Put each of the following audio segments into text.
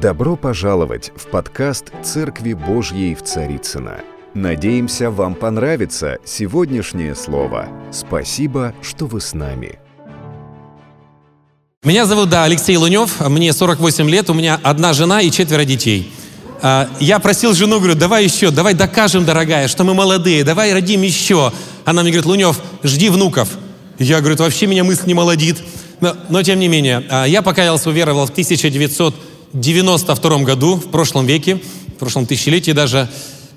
Добро пожаловать в подкаст «Церкви Божьей в Царицына. Надеемся, вам понравится сегодняшнее слово. Спасибо, что вы с нами. Меня зовут, да, Алексей Лунев, мне 48 лет, у меня одна жена и четверо детей. А, Я просил жену, говорю, давай еще, давай докажем, дорогая, что мы молодые, давай родим еще. Она мне говорит, Лунев, жди внуков. Я говорю, вообще меня мысль не молодит. Но, но тем не менее, а, я покаялся, уверовал в 1992 году, в прошлом веке, в прошлом тысячелетии даже.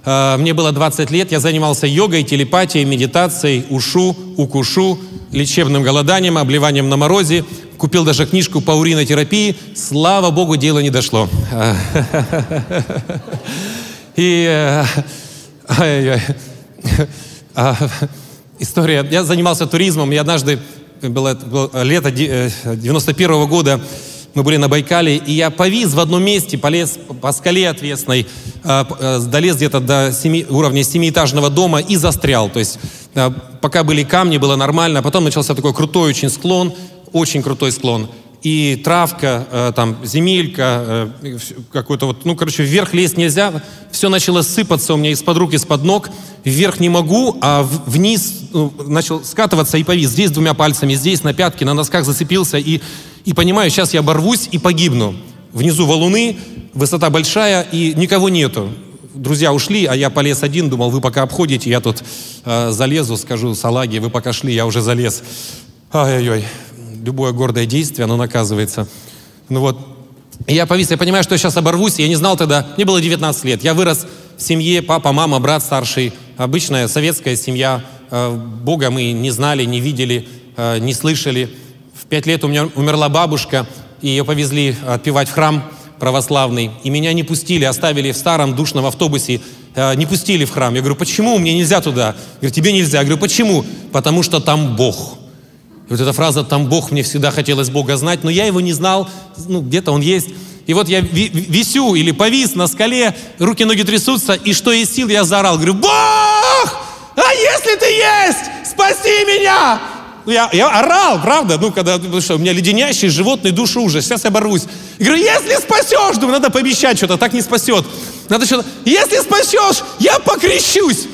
А, Мне было 20 лет, я занимался йогой, телепатией, медитацией, ушу, укушу, лечебным голоданием, обливанием на морозе. Купил даже книжку по уринотерапии. Слава Богу, дело не дошло. И э. А, история. Я занимался туризмом, и однажды, было, было лето де- э, 91 года, мы были на Байкале, и я повис в одном месте, полез по скале отвесной, э, э, долез где-то до семи- уровня семиэтажного дома и застрял. То есть э, пока были камни, было нормально, а потом начался такой крутой очень склон, очень крутой склон. И травка, там, земелька, какой-то вот, ну, короче, вверх лезть нельзя. Все начало сыпаться у меня из-под рук, из-под ног. Вверх не могу, а вниз ну, начал скатываться и повис. Здесь двумя пальцами, здесь на пятке, на носках зацепился. И, и понимаю, сейчас я оборвусь и погибну. Внизу валуны, высота большая и никого нету. Друзья ушли, а я полез один, думал, вы пока обходите, я тут э, залезу, скажу салаги, вы пока шли, я уже залез. Ай-яй-яй, любое гордое действие, оно наказывается. Ну вот, я повис, я понимаю, что я сейчас оборвусь, я не знал тогда, мне было 19 лет, я вырос в семье, папа, мама, брат старший, обычная советская семья, Э, Бога мы не знали, не видели, э, не слышали. Пять лет у меня умерла бабушка, и ее повезли отпевать в храм православный, и меня не пустили, оставили в старом душном автобусе, э, не пустили в храм. Я говорю, почему? Мне нельзя туда. Говорю, тебе нельзя. Я говорю, почему? Потому что там Бог. И вот эта фраза «там Бог», мне всегда хотелось Бога знать, но я его не знал, ну, где-то он есть. И вот я ви- ви- висю или повис на скале, руки-ноги трясутся, и что из сил я заорал, говорю, Бог! А если ты есть, спаси меня! Ну, я, я орал, правда, ну, когда, потому что у меня леденящий животный душу ужас, сейчас я борвусь. И говорю, если спасешь, думаю, надо пообещать что-то, так не спасет. Надо что-то, если спасешь, я покрещусь.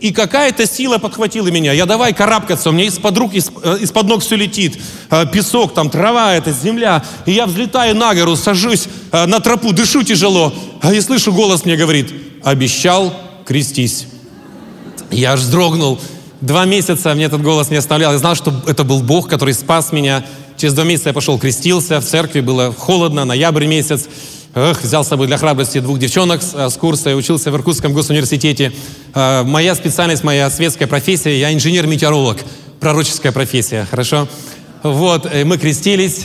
И какая-то сила подхватила меня. Я давай карабкаться, у меня из-под рук, э, из-под ног все летит. Э, Песок, там трава, это земля. И я взлетаю на гору, сажусь э, на тропу, дышу тяжело. А я слышу, голос мне говорит, обещал, крестись. Я аж вздрогнул. Два месяца мне этот голос не оставлял. Я знал, что это был Бог, который спас меня. Через два месяца я пошел крестился. В церкви было холодно, ноябрь месяц. Эх, взял с собой для храбрости двух девчонок с, э, с курса и учился в Иркутском госуниверситете. Э, Моя специальность, моя светская профессия, я инженер-метеоролог. Пророческая профессия, хорошо? Вот, э, мы крестились,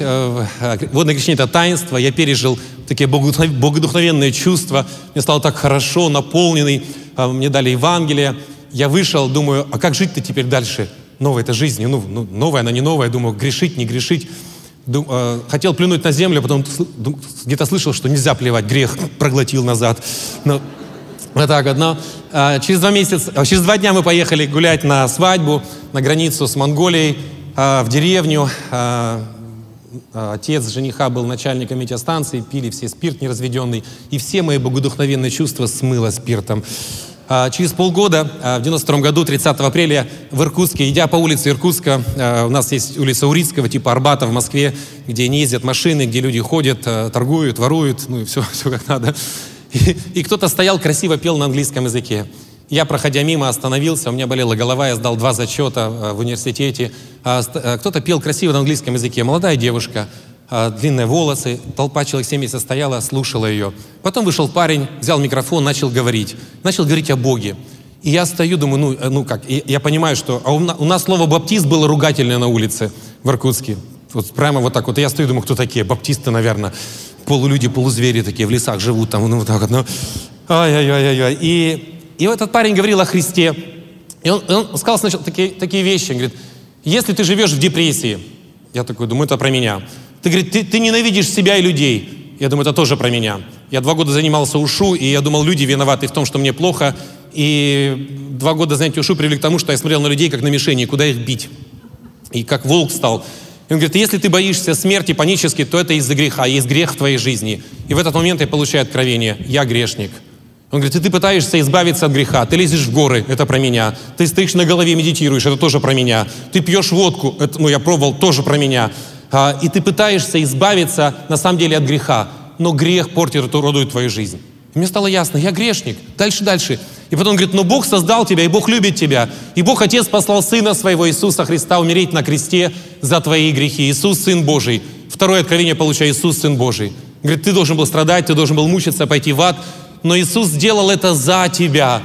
водное крещение – это таинство, я пережил такие богодухнов- богодухновенные чувства, мне стало так хорошо, наполненный, э, мне дали Евангелие, я вышел, думаю, а как жить-то теперь дальше? Новая это жизнь, ну, ну, новая она не новая, думаю, грешить, не грешить. Ду- э, хотел плюнуть на землю, потом сл- ду- где-то слышал, что нельзя плевать, грех проглотил назад. Но вот так вот. Но а, через два месяца, а, через два дня мы поехали гулять на свадьбу на границу с Монголией а, в деревню. А, а, отец жениха был начальником метеостанции, пили все спирт неразведенный, и все мои богодухновенные чувства смыло спиртом. А, Через полгода, а, в 92 году, 30 апреля, в Иркутске, идя по улице Иркутска, а, у нас есть улица Урицкого, типа Арбата в Москве, где не ездят машины, где люди ходят, торгуют, воруют, ну и все, все как надо. И, и кто-то стоял, красиво пел на английском языке. Я, проходя мимо, остановился, у меня болела голова, я сдал два зачета в университете. Кто-то пел красиво на английском языке. Молодая девушка, длинные волосы, толпа человек 70 стояла, слушала ее. Потом вышел парень, взял микрофон, начал говорить. Начал говорить о Боге. И я стою, думаю, ну, э, ну как, и я понимаю, что... А у, у нас слово «баптист» было ругательное на улице в Иркутске. Вот прямо вот так вот. И я стою, думаю, кто такие? Баптисты, наверное. Полулюди, полузвери такие, в лесах живут там, ну вот так вот. Ну. Ай-яй-яй-яй. И, и этот парень говорил о Христе. И он, он сказал сначала такие, такие вещи. Он говорит, если ты живешь в депрессии, я такой думаю, это про меня. Ты, говорит, ты, ты ненавидишь себя и людей. Я думаю, это тоже про меня. Я два года занимался ушу, и я думал, люди виноваты в том, что мне плохо. И два года занятия ушу привели к тому, что я смотрел на людей как на мишени, куда их бить. И как волк стал. И он говорит, если ты боишься смерти панически, то это из-за греха, есть грех в твоей жизни. И в этот момент я получаю откровение, я грешник. Он говорит, ты пытаешься избавиться от греха, ты лезешь в горы, это про меня. Ты стоишь на голове, медитируешь, это тоже про меня. Ты пьешь водку, это, ну я пробовал, тоже про меня. А, и ты пытаешься избавиться на самом деле от греха, но грех портит роду твою жизнь. И мне стало ясно, я грешник. Дальше, дальше. И потом он говорит, но Бог создал тебя, и Бог любит тебя. И Бог Отец послал Сына Своего Иисуса Христа умереть на кресте за твои грехи. Иисус Сын Божий. Второе откровение получаю, Иисус Сын Божий. Говорит, ты должен был страдать, ты должен был мучиться, пойти в ад, но Иисус сделал это за тебя.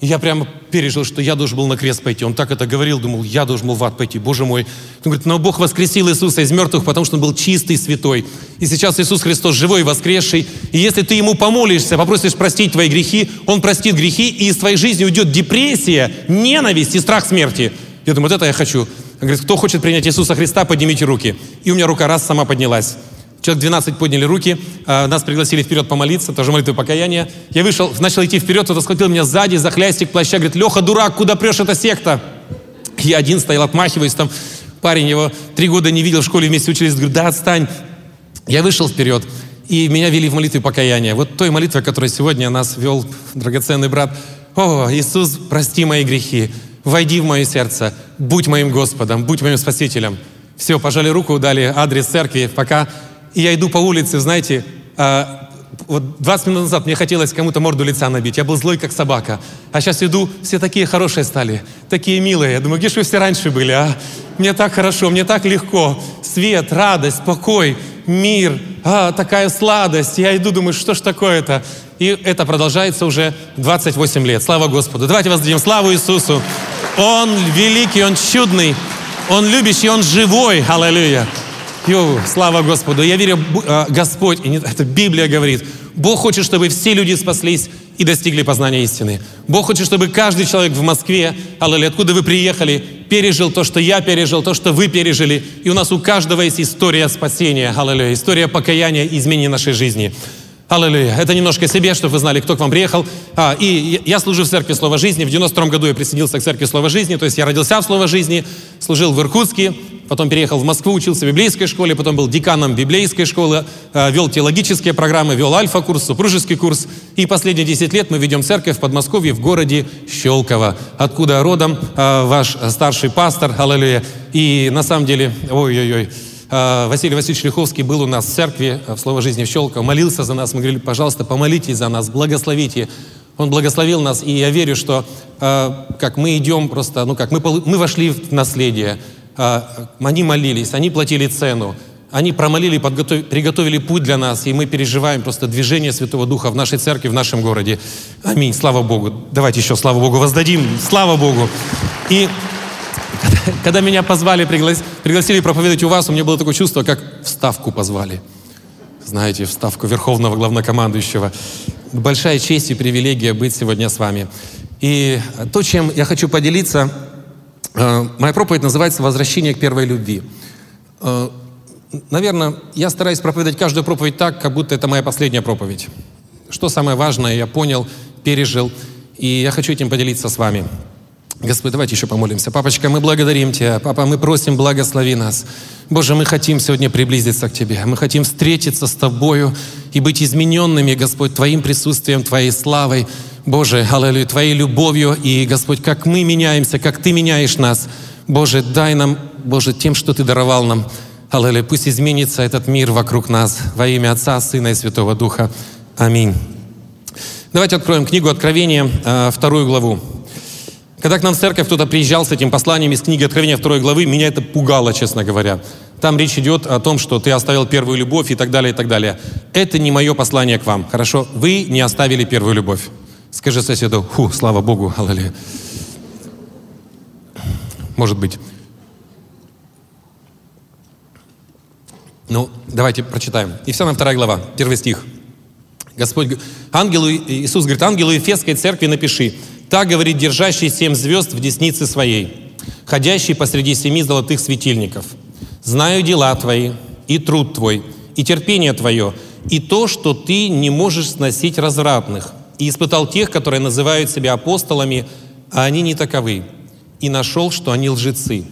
И я прямо пережил, что я должен был на крест пойти. Он так это говорил, думал, я должен был в ад пойти, Боже мой. Он говорит, но Бог воскресил Иисуса из мертвых, потому что Он был чистый, святой. И сейчас Иисус Христос живой воскресший. И если ты Ему помолишься, попросишь простить твои грехи, Он простит грехи, и из твоей жизни уйдет депрессия, ненависть и страх смерти. Я думаю, вот это я хочу. Он говорит, кто хочет принять Иисуса Христа, поднимите руки. И у меня рука раз сама поднялась. Человек 12 подняли руки, а, нас пригласили вперед помолиться, тоже молитвы покаяния. Я вышел, начал идти вперед, кто-то схватил меня сзади за хлястик плаща, говорит, Леха, дурак, куда прешь, эта секта? Я один стоял, отмахиваясь, там парень его три года не видел, в школе вместе учились, говорит, да отстань. Я вышел вперед, и меня вели в молитве покаяния. Вот той молитвой, которой сегодня нас вел драгоценный брат. О, Иисус, прости мои грехи, войди в мое сердце, будь моим Господом, будь моим Спасителем. Все, пожали руку, дали адрес церкви, пока и я иду по улице, знаете, а, вот 20 минут назад мне хотелось кому-то морду лица набить. Я был злой, как собака. А сейчас иду, все такие хорошие стали, такие милые. Я думаю, где же вы все раньше были, а? Мне так хорошо, мне так легко. Свет, радость, покой, мир, а, такая сладость. Я иду, думаю, что ж такое-то? И это продолжается уже 28 лет. Слава Господу. Давайте воздадим славу Иисусу. Он великий, Он чудный, Он любящий, Он живой. Аллилуйя. Йоу, слава Господу. Я верю, а, Господь, и это Библия говорит, Бог хочет, чтобы все люди спаслись и достигли познания истины. Бог хочет, чтобы каждый человек в Москве, аллилуйя, откуда вы приехали, пережил то, что я пережил, то, что вы пережили. И у нас у каждого есть история спасения, аллилуйя, история покаяния и изменения нашей жизни. Аллилуйя. Это немножко себе, чтобы вы знали, кто к вам приехал. А, и я служу в церкви Слова Жизни. В 92 году я присоединился к церкви Слова Жизни. То есть я родился в Слово Жизни, служил в Иркутске, потом переехал в Москву, учился в библейской школе, потом был деканом библейской школы, а, вел теологические программы, вел альфа-курс, супружеский курс. И последние 10 лет мы ведем церковь в Подмосковье в городе Щелково, откуда родом а, ваш старший пастор. Аллилуйя. И на самом деле, ой-ой-ой, Василий Васильевич Лиховский был у нас в церкви в Слово жизни в Щелково, молился за нас. Мы говорили, пожалуйста, помолитесь за нас, благословите. Он благословил нас, и я верю, что а, как мы идем просто, ну как мы, мы вошли в наследие, они молились, они платили цену, они промолили, приготовили путь для нас, и мы переживаем просто движение Святого Духа в нашей церкви, в нашем городе. Аминь, слава Богу. Давайте еще слава Богу воздадим, слава Богу. И когда меня позвали, пригласили проповедовать у вас, у меня было такое чувство, как вставку позвали. Знаете, вставку Верховного Главнокомандующего. Большая честь и привилегия быть сегодня с вами. И то, чем я хочу поделиться, э, моя проповедь называется «Возвращение к первой любви». Э, наверное, я стараюсь проповедовать каждую проповедь так, как будто это моя последняя проповедь. Что самое важное, я понял, пережил, и я хочу этим поделиться с вами. Господь, давайте еще помолимся. Папочка, мы благодарим Тебя. Папа, мы просим, благослови нас. Боже, мы хотим сегодня приблизиться к Тебе. Мы хотим встретиться с Тобою и быть измененными, Господь, Твоим присутствием, Твоей славой. Боже, аллилуйя, Твоей любовью. И, Господь, как мы меняемся, как Ты меняешь нас. Боже, дай нам, Боже, тем, что Ты даровал нам. Аллилуйя, пусть изменится этот мир вокруг нас. Во имя Отца, Сына и Святого Духа. Аминь. Давайте откроем книгу Откровения, э, вторую главу. Когда к нам в церковь кто-то приезжал с этим посланием из книги Откровения второй главы, меня это пугало, честно говоря. Там речь идет о том, что ты оставил первую любовь и так далее, и так далее. Это не мое послание к вам, хорошо? Вы не оставили первую любовь. Скажи соседу, ху, слава Богу, аллилуйя. Может быть. Ну, давайте прочитаем. Ефесянам вторая глава, первый стих. Господь, ангелу, Иисус говорит, ангелу Ефесской церкви напиши, так говорит держащий семь звезд в деснице своей, ходящий посреди семи золотых светильников. Знаю дела твои, и труд твой, и терпение твое, и то, что ты не можешь сносить развратных, и испытал тех, которые называют себя апостолами, а они не таковы, и нашел, что они лжецы.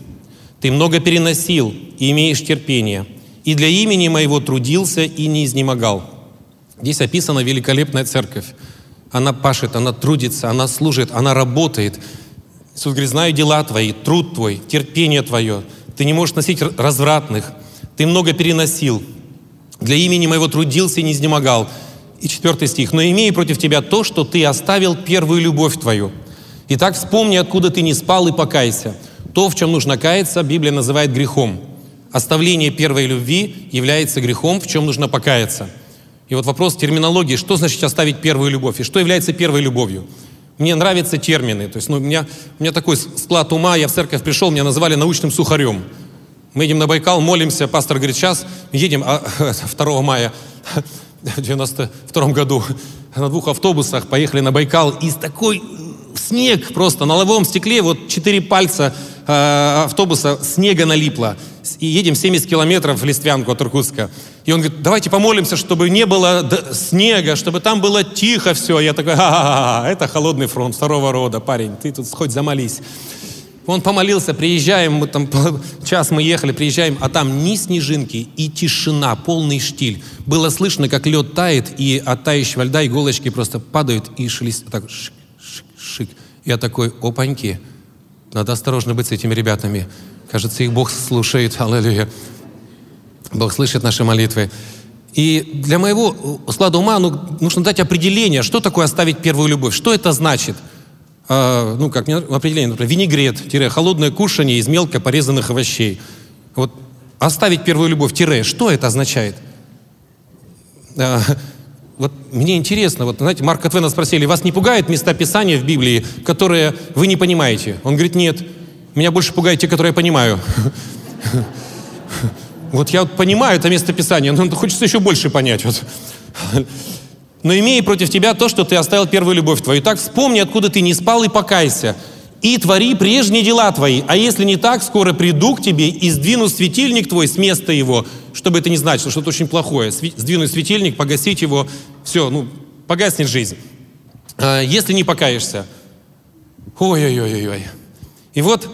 Ты много переносил и имеешь терпение. И для имени моего трудился и не изнемогал. Здесь описана великолепная церковь. Она пашет, она трудится, она служит, она работает. Иисус говорит, знаю дела твои, труд твой, терпение твое. Ты не можешь носить развратных. Ты много переносил. Для имени моего трудился и не изнемогал. И четвертый стих. «Но имею против тебя то, что ты оставил первую любовь твою. Итак, вспомни, откуда ты не спал, и покайся. То, в чем нужно каяться, Библия называет грехом. Оставление первой любви является грехом, в чем нужно покаяться. И вот вопрос терминологии, что значит оставить первую любовь, и что является первой любовью? Мне нравятся термины. То есть, ну, у, меня, у меня такой склад ума, я в церковь пришел, меня назвали научным сухарем. Мы едем на Байкал, молимся, пастор говорит, сейчас едем а, 2 мая в 92 году на двух автобусах поехали на Байкал, и такой снег просто на лобовом стекле, вот четыре пальца э, автобуса снега налипло. И едем 70 километров в Листвянку от Иркутска. И он говорит, давайте помолимся, чтобы не было снега, чтобы там было тихо все. Я такой, а, это холодный фронт второго рода, парень, ты тут хоть замолись. Он помолился, приезжаем, мы там час мы ехали, приезжаем, а там ни снежинки и тишина, полный штиль. Было слышно, как лед тает, и от тающего льда иголочки просто падают и шелест, так шик, шик, шик. Я такой, опаньки, надо осторожно быть с этими ребятами. Кажется, их Бог слушает, аллилуйя. Бог слышит наши молитвы. И для моего склада ума ну, нужно дать определение, что такое оставить первую любовь, что это значит. А, ну, как определение, например, винегрет, холодное кушание из мелко порезанных овощей. Вот оставить первую любовь, тире, что это означает? А, вот мне интересно, вот знаете, Марка Твена спросили, вас не пугает места Писания в Библии, которые вы не понимаете? Он говорит, нет, меня больше пугают те, которые я понимаю. Вот я понимаю это место Писания, но хочется еще больше понять. Вот. Но имея против тебя то, что ты оставил первую любовь твою. Так вспомни, откуда ты не спал, и покайся. И твори прежние дела твои. А если не так, скоро приду к тебе и сдвину светильник твой с места его. Чтобы это не значило, что это очень плохое. Сдвинуть светильник, погасить его. Все, ну, погаснет жизнь. А, если не покаешься. Ой-ой-ой-ой. И вот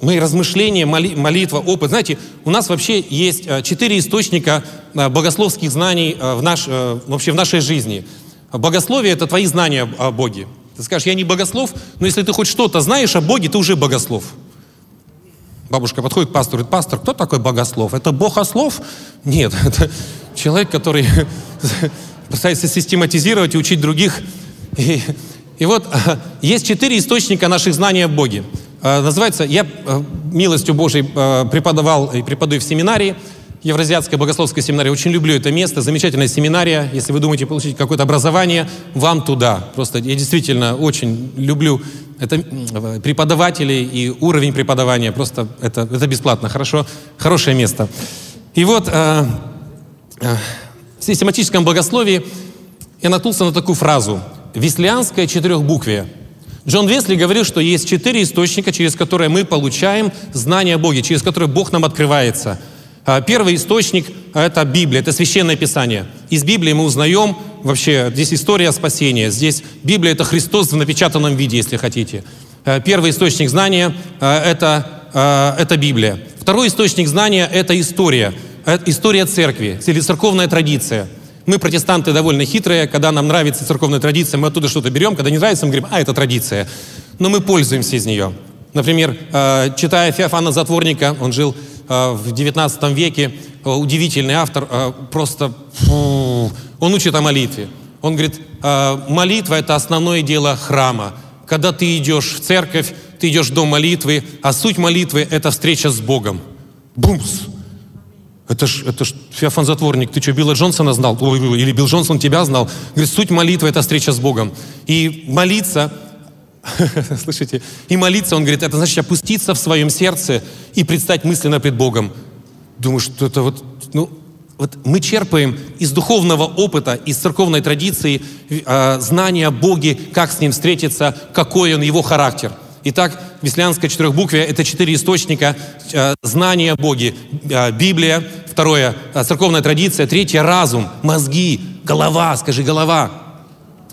мои размышления, моли, молитва, опыт. Знаете, у нас вообще есть э, четыре источника э, богословских знаний в, наш, вообще в нашей жизни. Богословие — это твои знания о Боге. Ты скажешь, я не богослов, но если ты хоть что-то знаешь о Боге, ты уже богослов. Бабушка подходит к пастору и говорит, пастор, кто такой богослов? Это богослов? Нет, это человек, который пытается систематизировать и учить других. И, и вот есть четыре источника наших знаний о Боге. Э, называется, я э, милостью Божией преподавал и преподаю в семинарии, Евразиатская богословская семинария. Очень люблю это место, замечательная семинария. Если вы думаете получить какое-то образование, вам туда. Просто я действительно очень люблю это преподавателей и уровень преподавания. Просто это, это бесплатно, хорошо, хорошее место. И вот э, э, в систематическом богословии я наткнулся на такую фразу. Веслианское четырехбуквие – Джон Весли говорил, что есть четыре источника, через которые мы получаем знание о Боге, через которые Бог нам открывается. А, первый источник – это Библия, это Священное Писание. Из Библии мы узнаем вообще, здесь история спасения, здесь Библия – это Христос в напечатанном виде, если хотите. А, первый источник знания а, – это, это Библия. Второй источник знания – это история, история церкви, или церковная традиция – мы, протестанты, довольно хитрые. Когда нам нравится церковная традиция, мы оттуда что-то берем. Когда не нравится, мы говорим, а, это традиция. Но мы пользуемся из нее. Например, э, читая Феофана Затворника, он жил э, в 19 веке, э, удивительный автор, просто он учит о молитве. Он говорит, молитва – это основное дело храма. Когда ты идешь в церковь, ты идешь в дом молитвы, а суть молитвы – это встреча с Богом. Бумс! Это ж, это ж Феофан Затворник, ты что, Билла Джонсона знал? Ой, или Билл Джонсон тебя знал? Говорит, суть молитвы – это встреча с Богом. И молиться, слышите, и молиться, он говорит, это значит опуститься в своем сердце и предстать мысленно пред Богом. Думаю, что это вот, ну, вот мы черпаем из духовного опыта, из церковной традиции э, знания о Боге, как с Ним встретиться, какой Он, Его характер – Итак, Веслянское четырехбуквие – это четыре источника э, знания о Боге. Э, Библия, второе э, – церковная традиция, третье – разум, мозги, голова, скажи «голова».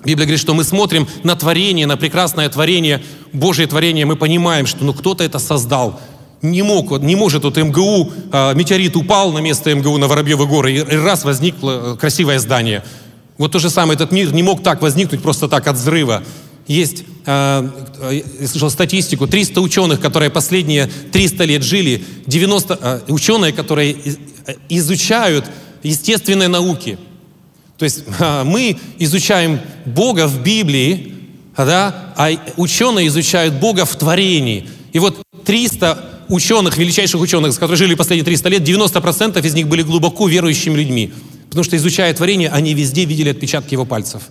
Библия говорит, что мы смотрим на творение, на прекрасное творение, Божье творение, мы понимаем, что ну кто-то это создал. не мог, не может вот МГУ, а, метеорит упал на место МГУ на Воробьевы горы, и раз возникло э, красивое здание. Вот то же самое, этот мир не мог так возникнуть просто так от взрыва. Есть, э, я слышал статистику, 300 ученых, которые последние 300 лет жили, 90 э, ученые, которые изучают естественные науки. То есть э, мы изучаем Бога в Библии, да, а ученые изучают Бога в творении. И вот 300 ученых, величайших ученых, которые жили последние 300 лет, 90% из них были глубоко верующими людьми. Потому что, изучая творение, они везде видели отпечатки его пальцев.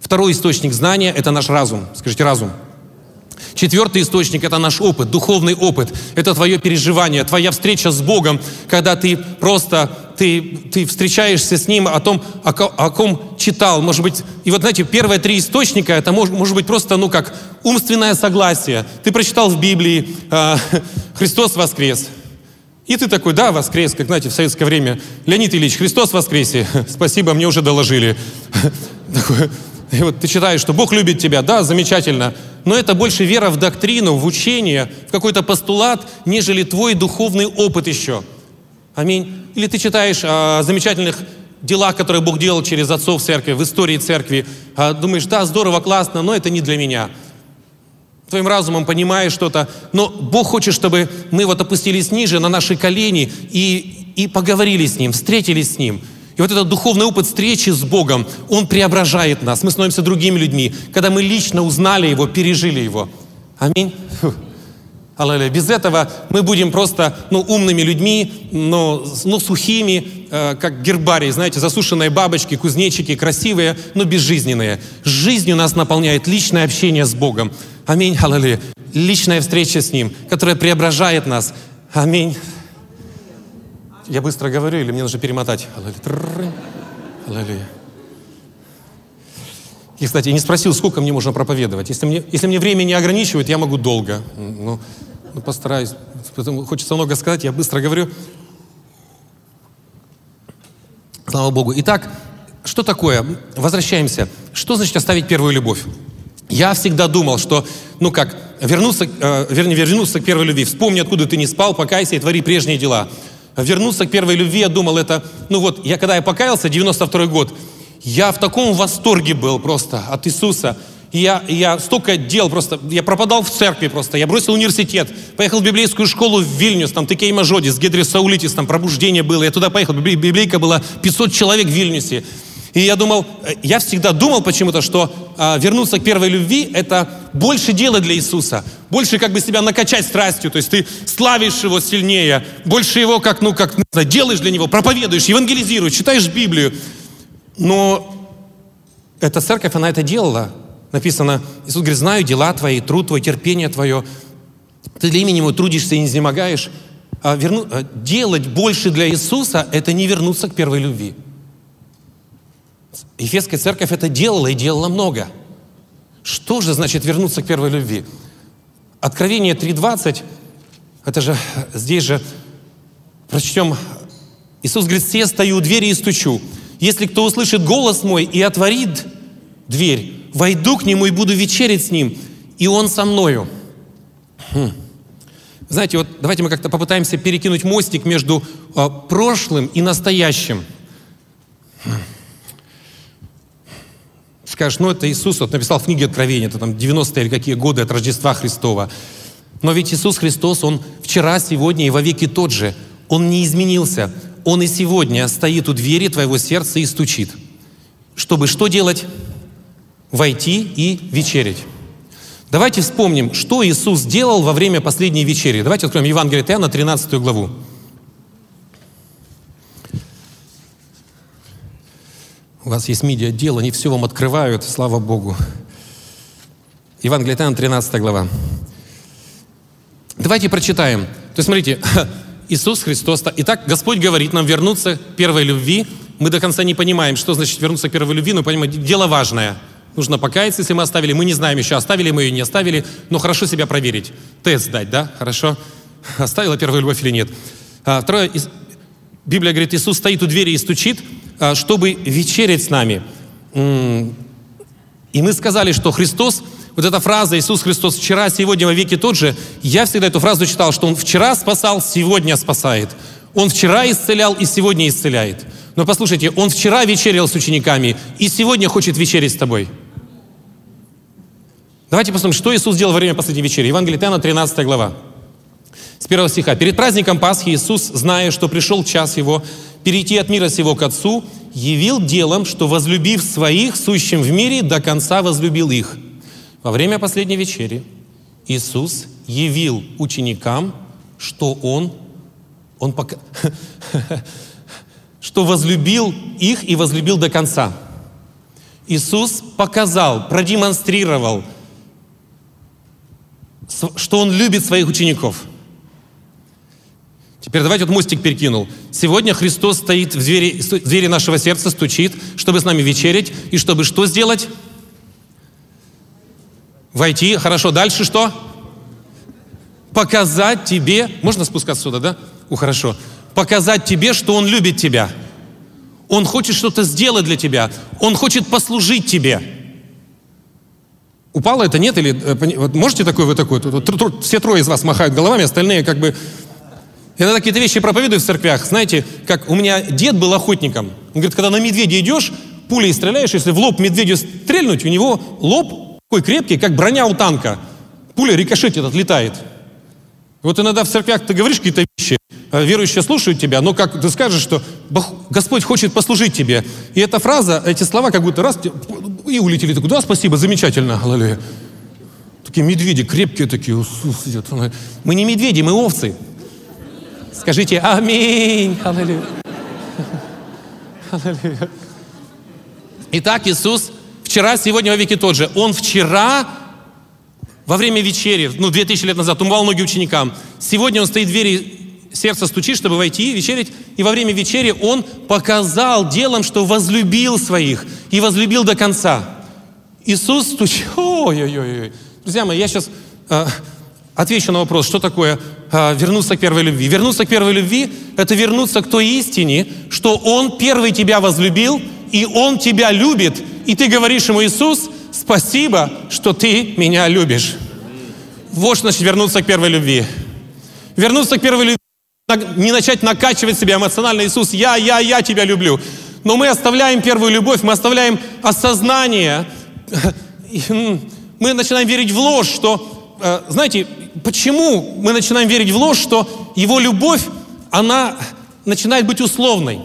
Второй источник знания – это наш разум. Скажите, разум. Четвертый источник – это наш опыт, духовный опыт. Это твое переживание, твоя встреча с Богом, когда ты просто, ты, ты встречаешься с Ним о том, о, о ком читал. Может быть, и вот знаете, первые три источника – это может, может быть просто, ну как, умственное согласие. Ты прочитал в Библии э, «Христос воскрес». И ты такой, да, воскрес, как, знаете, в советское время. Леонид Ильич, Христос воскресе. Спасибо, мне уже доложили. И вот ты читаешь, что Бог любит тебя, да, замечательно, но это больше вера в доктрину, в учение, в какой-то постулат, нежели твой духовный опыт еще. Аминь. Или ты читаешь о замечательных делах, которые Бог делал через отцов церкви, в истории церкви, а думаешь, да, здорово, классно, но это не для меня. Твоим разумом понимаешь что-то, но Бог хочет, чтобы мы вот опустились ниже на наши колени и, и поговорили с Ним, встретились с Ним – и вот этот духовный опыт встречи с Богом, он преображает нас. Мы становимся другими людьми, когда мы лично узнали Его, пережили Его. Аминь. Аллилуйя. Без этого мы будем просто ну, умными людьми, но ну, сухими, э, как гербарий, знаете, засушенные бабочки, кузнечики, красивые, но безжизненные. Жизнью нас наполняет личное общение с Богом. Аминь. Аллилуйя. Личная встреча с Ним, которая преображает нас. Аминь. Я быстро говорю или мне нужно перемотать? Аллилуйя. И, кстати, я не спросил, сколько мне можно проповедовать. Если мне, если мне время не ограничивает, я могу долго. Ну, ну постараюсь. Потому хочется много сказать, я быстро говорю. Слава Богу. Итак, что такое? Возвращаемся. Что значит оставить первую любовь? Я всегда думал, что, ну как, вернуться, э, вернее, вернуться к первой любви. Вспомни, откуда ты не спал, покайся и твори прежние дела вернуться к первой любви, я думал, это, ну вот, я когда я покаялся, 92 год, я в таком восторге был просто от Иисуса. Я, я столько дел просто, я пропадал в церкви просто, я бросил университет, поехал в библейскую школу в Вильнюс, там Текей Мажодис, Гедрис Саулитис, там пробуждение было, я туда поехал, библейка была 500 человек в Вильнюсе. И я думал, э, я всегда думал почему-то, что а, вернуться к первой любви – это больше дела для Иисуса, больше как бы себя накачать страстью, то есть ты славишь Его сильнее, больше Его как, ну, как, не знаю, делаешь для Него, проповедуешь, евангелизируешь, читаешь Библию. Но эта церковь, она это делала. Написано, Иисус говорит, знаю дела твои, труд твой, терпение твое. Ты для имени Его трудишься и не изнемогаешь. А верну, а делать больше для Иисуса – это не вернуться к первой любви. Ефесская церковь это делала и делала много. Что же значит вернуться к первой любви? Откровение 3.20, это же здесь же прочтем. Иисус говорит, все стою у двери и стучу. Если кто услышит голос мой и отворит дверь, войду к нему и буду вечерить с ним, и он со мною. Хм. Знаете, вот давайте мы как-то попытаемся перекинуть мостик между э, прошлым и настоящим. Хм скажешь, ну это Иисус, вот написал в книге Откровения, это там 90-е или какие годы от Рождества Христова. Но ведь Иисус Христос, Он вчера, сегодня и во веки тот же. Он не изменился. Он и сегодня стоит у двери твоего сердца и стучит. Чтобы что делать? Войти и вечерить. Давайте вспомним, что Иисус делал во время последней вечери. Давайте откроем Евангелие Иоанна, 13 главу. У вас есть медиа-отдел, они все вам открывают, слава Богу. Евангелие Иоанна, 13 глава. Давайте прочитаем. То есть, смотрите, Иисус Христос. Итак, Господь говорит нам вернуться к первой любви. Мы до конца не понимаем, что значит вернуться к первой любви, но понимаем, дело важное. Нужно покаяться, если мы оставили. Мы не знаем еще, оставили мы ее, не оставили, но хорошо себя проверить. Тест дать, да? Хорошо. Оставила первую любовь или нет. А, второе, Библия говорит, Иисус стоит у двери и стучит. А, чтобы вечерять с нами. И мы сказали, что Христос, Вот эта фраза «Иисус Христос вчера, сегодня, во веки тот же», я всегда эту фразу читал, что Он вчера спасал, сегодня спасает. Он вчера исцелял и сегодня исцеляет. Но послушайте, Он вчера вечерял с учениками и сегодня хочет вечерить с тобой. Давайте посмотрим, что Иисус сделал во время последней вечери. Евангелие Иоанна, 13 глава. С первого стиха. «Перед праздником Пасхи Иисус, зная, что пришел час Его, перейти от мира сего к Отцу, явил делом, что, возлюбив своих, сущим в мире, до конца возлюбил их». Во время последней вечери Иисус явил ученикам, что Он, Он пока, что возлюбил их и возлюбил до конца. Иисус показал, продемонстрировал, что Он любит своих учеников. Теперь давайте вот мостик перекинул. Сегодня Христос стоит в двери, в двери нашего сердца, стучит, чтобы с нами вечерить, и чтобы что сделать? Войти. Хорошо, дальше что? Показать тебе, можно спускаться сюда, да? У, хорошо. Показать тебе, что Он любит тебя. Он хочет что-то сделать для тебя. Он хочет послужить тебе. Упало это, нет? Или э, вот можете такой, вы такой? Все трое из вас махают головами, остальные как бы... Я иногда какие-то вещи проповедую в церквях. Знаете, как у меня дед был охотником. Он говорит, когда на медведя идешь, пулей стреляешь, если в лоб медведю стрельнуть, у него лоб такой крепкий, как броня у танка. Пуля рикошетит, отлетает. Вот иногда в церквях ты говоришь какие-то вещи, а верующие слушают тебя, но как ты скажешь, что Господь хочет послужить тебе. И эта фраза, эти слова как будто раз и улетели. Такой, да, спасибо, замечательно, аллилуйя. Такие медведи, крепкие такие. Сидят. Мы не медведи, мы овцы. Скажите аминь, аллилуйя. аллилуйя. Итак, Иисус вчера, сегодня, во веки тот же. Он вчера во время вечери, ну, 2000 лет назад, умывал ноги ученикам. Сегодня он стоит в двери, сердце стучит, чтобы войти и вечерить. И во время вечери он показал делом, что возлюбил своих и возлюбил до конца. Иисус стучит. Ой-ой-ой. Друзья мои, я сейчас э, отвечу на вопрос, что такое э, вернуться к первой любви. Вернуться к первой любви – это вернуться к той истине, что Он первый тебя возлюбил, и Он тебя любит. И ты говоришь Ему, Иисус, спасибо, что ты меня любишь. Вот значит вернуться к первой любви. Вернуться к первой любви, не начать накачивать себя эмоционально. Иисус, я, я, я тебя люблю. Но мы оставляем первую любовь, мы оставляем осознание. Мы начинаем верить в ложь, что, э, знаете, почему мы начинаем верить в ложь, что его любовь, она начинает быть условной.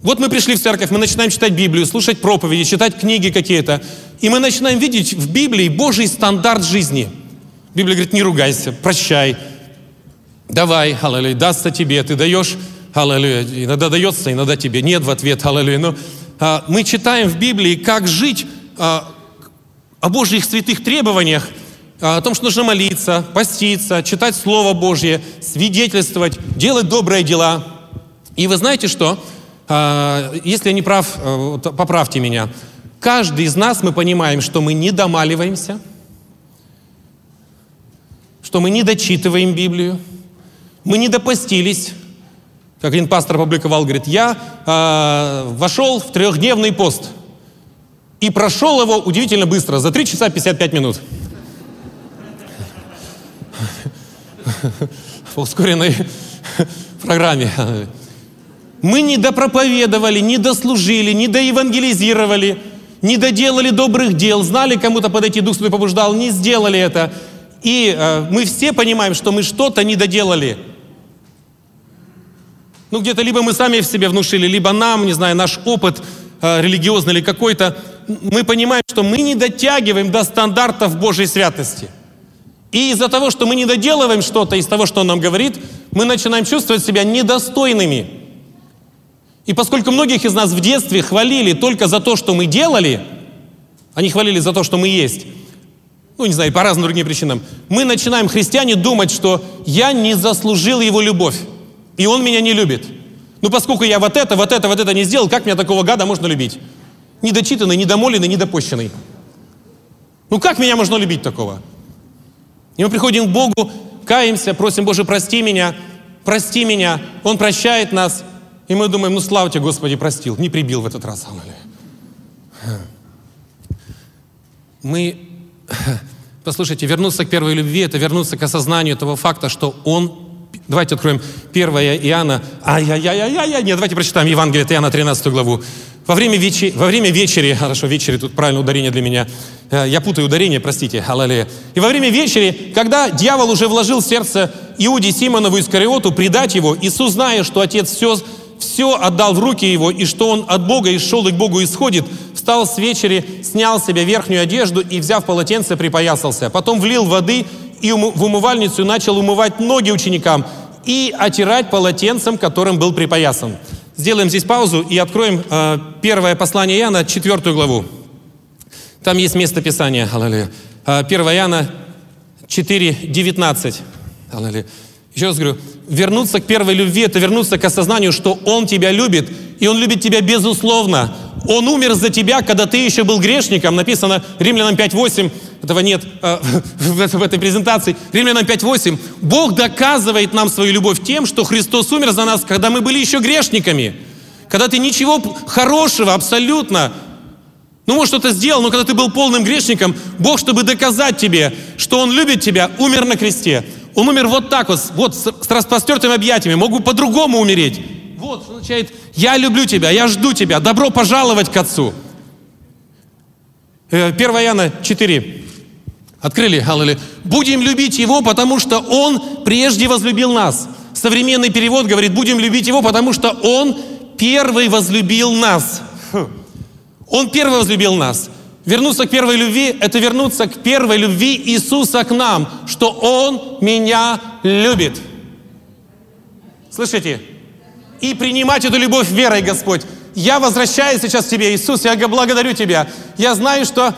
Вот мы пришли в церковь, мы начинаем читать Библию, слушать проповеди, читать книги какие-то. И мы начинаем видеть в Библии Божий стандарт жизни. Библия говорит, не ругайся, прощай, давай, аллилуйя, дастся тебе, ты даешь, аллилуйя, иногда дается, иногда тебе нет в ответ, аллилуйя. Но а, мы читаем в Библии, как жить а, о Божьих святых требованиях, а, о том, что нужно молиться, поститься, читать Слово Божье, свидетельствовать, делать добрые дела. И вы знаете что? А, если я не прав, э, поправьте меня. Каждый из нас мы понимаем, что мы не домаливаемся, что мы не дочитываем Библию, мы не допостились. Как один пастор опубликовал, говорит, я э, вошел в трехдневный пост и прошел его удивительно быстро, за 3 часа 55 минут. В ускоренной программе. Мы не допроповедовали, не дослужили, не доевангелизировали, не доделали добрых дел, знали кому-то подойти, Дух Святой побуждал, не сделали это. И э, мы все понимаем, что мы что-то не доделали. Ну, где-то либо мы сами в себе внушили, либо нам, не знаю, наш опыт э, религиозный или какой-то, мы понимаем, что мы не дотягиваем до стандартов Божьей святости. И из-за того, что мы не доделываем что-то из того, что Он нам говорит, мы начинаем чувствовать себя недостойными. И поскольку многих из нас в детстве хвалили только за то, что мы делали, они хвалили за то, что мы есть, ну, не знаю, по разным другим причинам, мы начинаем, христиане, думать, что я не заслужил его любовь, и он меня не любит. Ну, поскольку я вот это, вот это, вот это не сделал, как меня такого гада можно любить? Недочитанный, недомоленный, недопощенный. Ну, как меня можно любить такого? И мы приходим к Богу, каемся, просим, Боже, прости меня, прости меня. Он прощает нас, и мы думаем, ну слава тебе, Господи, простил, не прибил в этот раз. Мы Послушайте, вернуться к первой любви – это вернуться к осознанию того факта, что Он Давайте откроем 1 Иоанна. Ай-яй-яй-яй-яй. Нет, давайте прочитаем Евангелие от Иоанна, 13 главу. Во время, вечи, во время вечери, хорошо, вечери, тут правильное ударение для меня. Э, я путаю ударение, простите, аллилуйя. И во время вечери, когда дьявол уже вложил в сердце Иуде Симонову Искариоту предать его, Иисус, зная, что Отец все, все отдал в руки его, и что он от Бога и шел и к Богу исходит, встал с вечери, снял себе верхнюю одежду и, взяв полотенце, припоясался. Потом влил воды и в умывальницу начал умывать ноги ученикам и отирать полотенцем, которым был припоясан. Сделаем здесь паузу и откроем э, первое послание Иоанна, четвертую главу. Там есть место Писания. Аллилуйя. 1 э, Иоанна 4, 19. Аллилуйя. Еще раз говорю, вернуться к первой любви – это вернуться к осознанию, что Он тебя любит, и Он любит тебя безусловно. Он умер за тебя, когда ты еще был грешником. Написано Римлянам 5.8, этого нет э, в, этой презентации. Римлянам 5.8. Бог доказывает нам свою любовь тем, что Христос умер за нас, когда мы были еще грешниками. Когда ты ничего хорошего абсолютно ну, может, что-то сделал, но когда ты был полным грешником, Бог, чтобы доказать тебе, что Он любит тебя, умер на кресте. Он умер вот так вот, вот с, распростертыми объятиями. Мог бы по-другому умереть. Вот, что означает, я люблю тебя, я жду тебя, добро пожаловать к Отцу. 1 э, Иоанна 4. Открыли, аллилуйя. Будем любить Его, потому что Он прежде возлюбил нас. Современный перевод говорит, будем любить Его, потому что Он первый возлюбил нас. Он первый возлюбил нас. Вернуться к первой любви – это вернуться к первой любви Иисуса к нам, что Он меня любит. Слышите? И принимать эту любовь верой, Господь. Я возвращаюсь сейчас к Тебе, Иисус, я благодарю Тебя. Я знаю, что...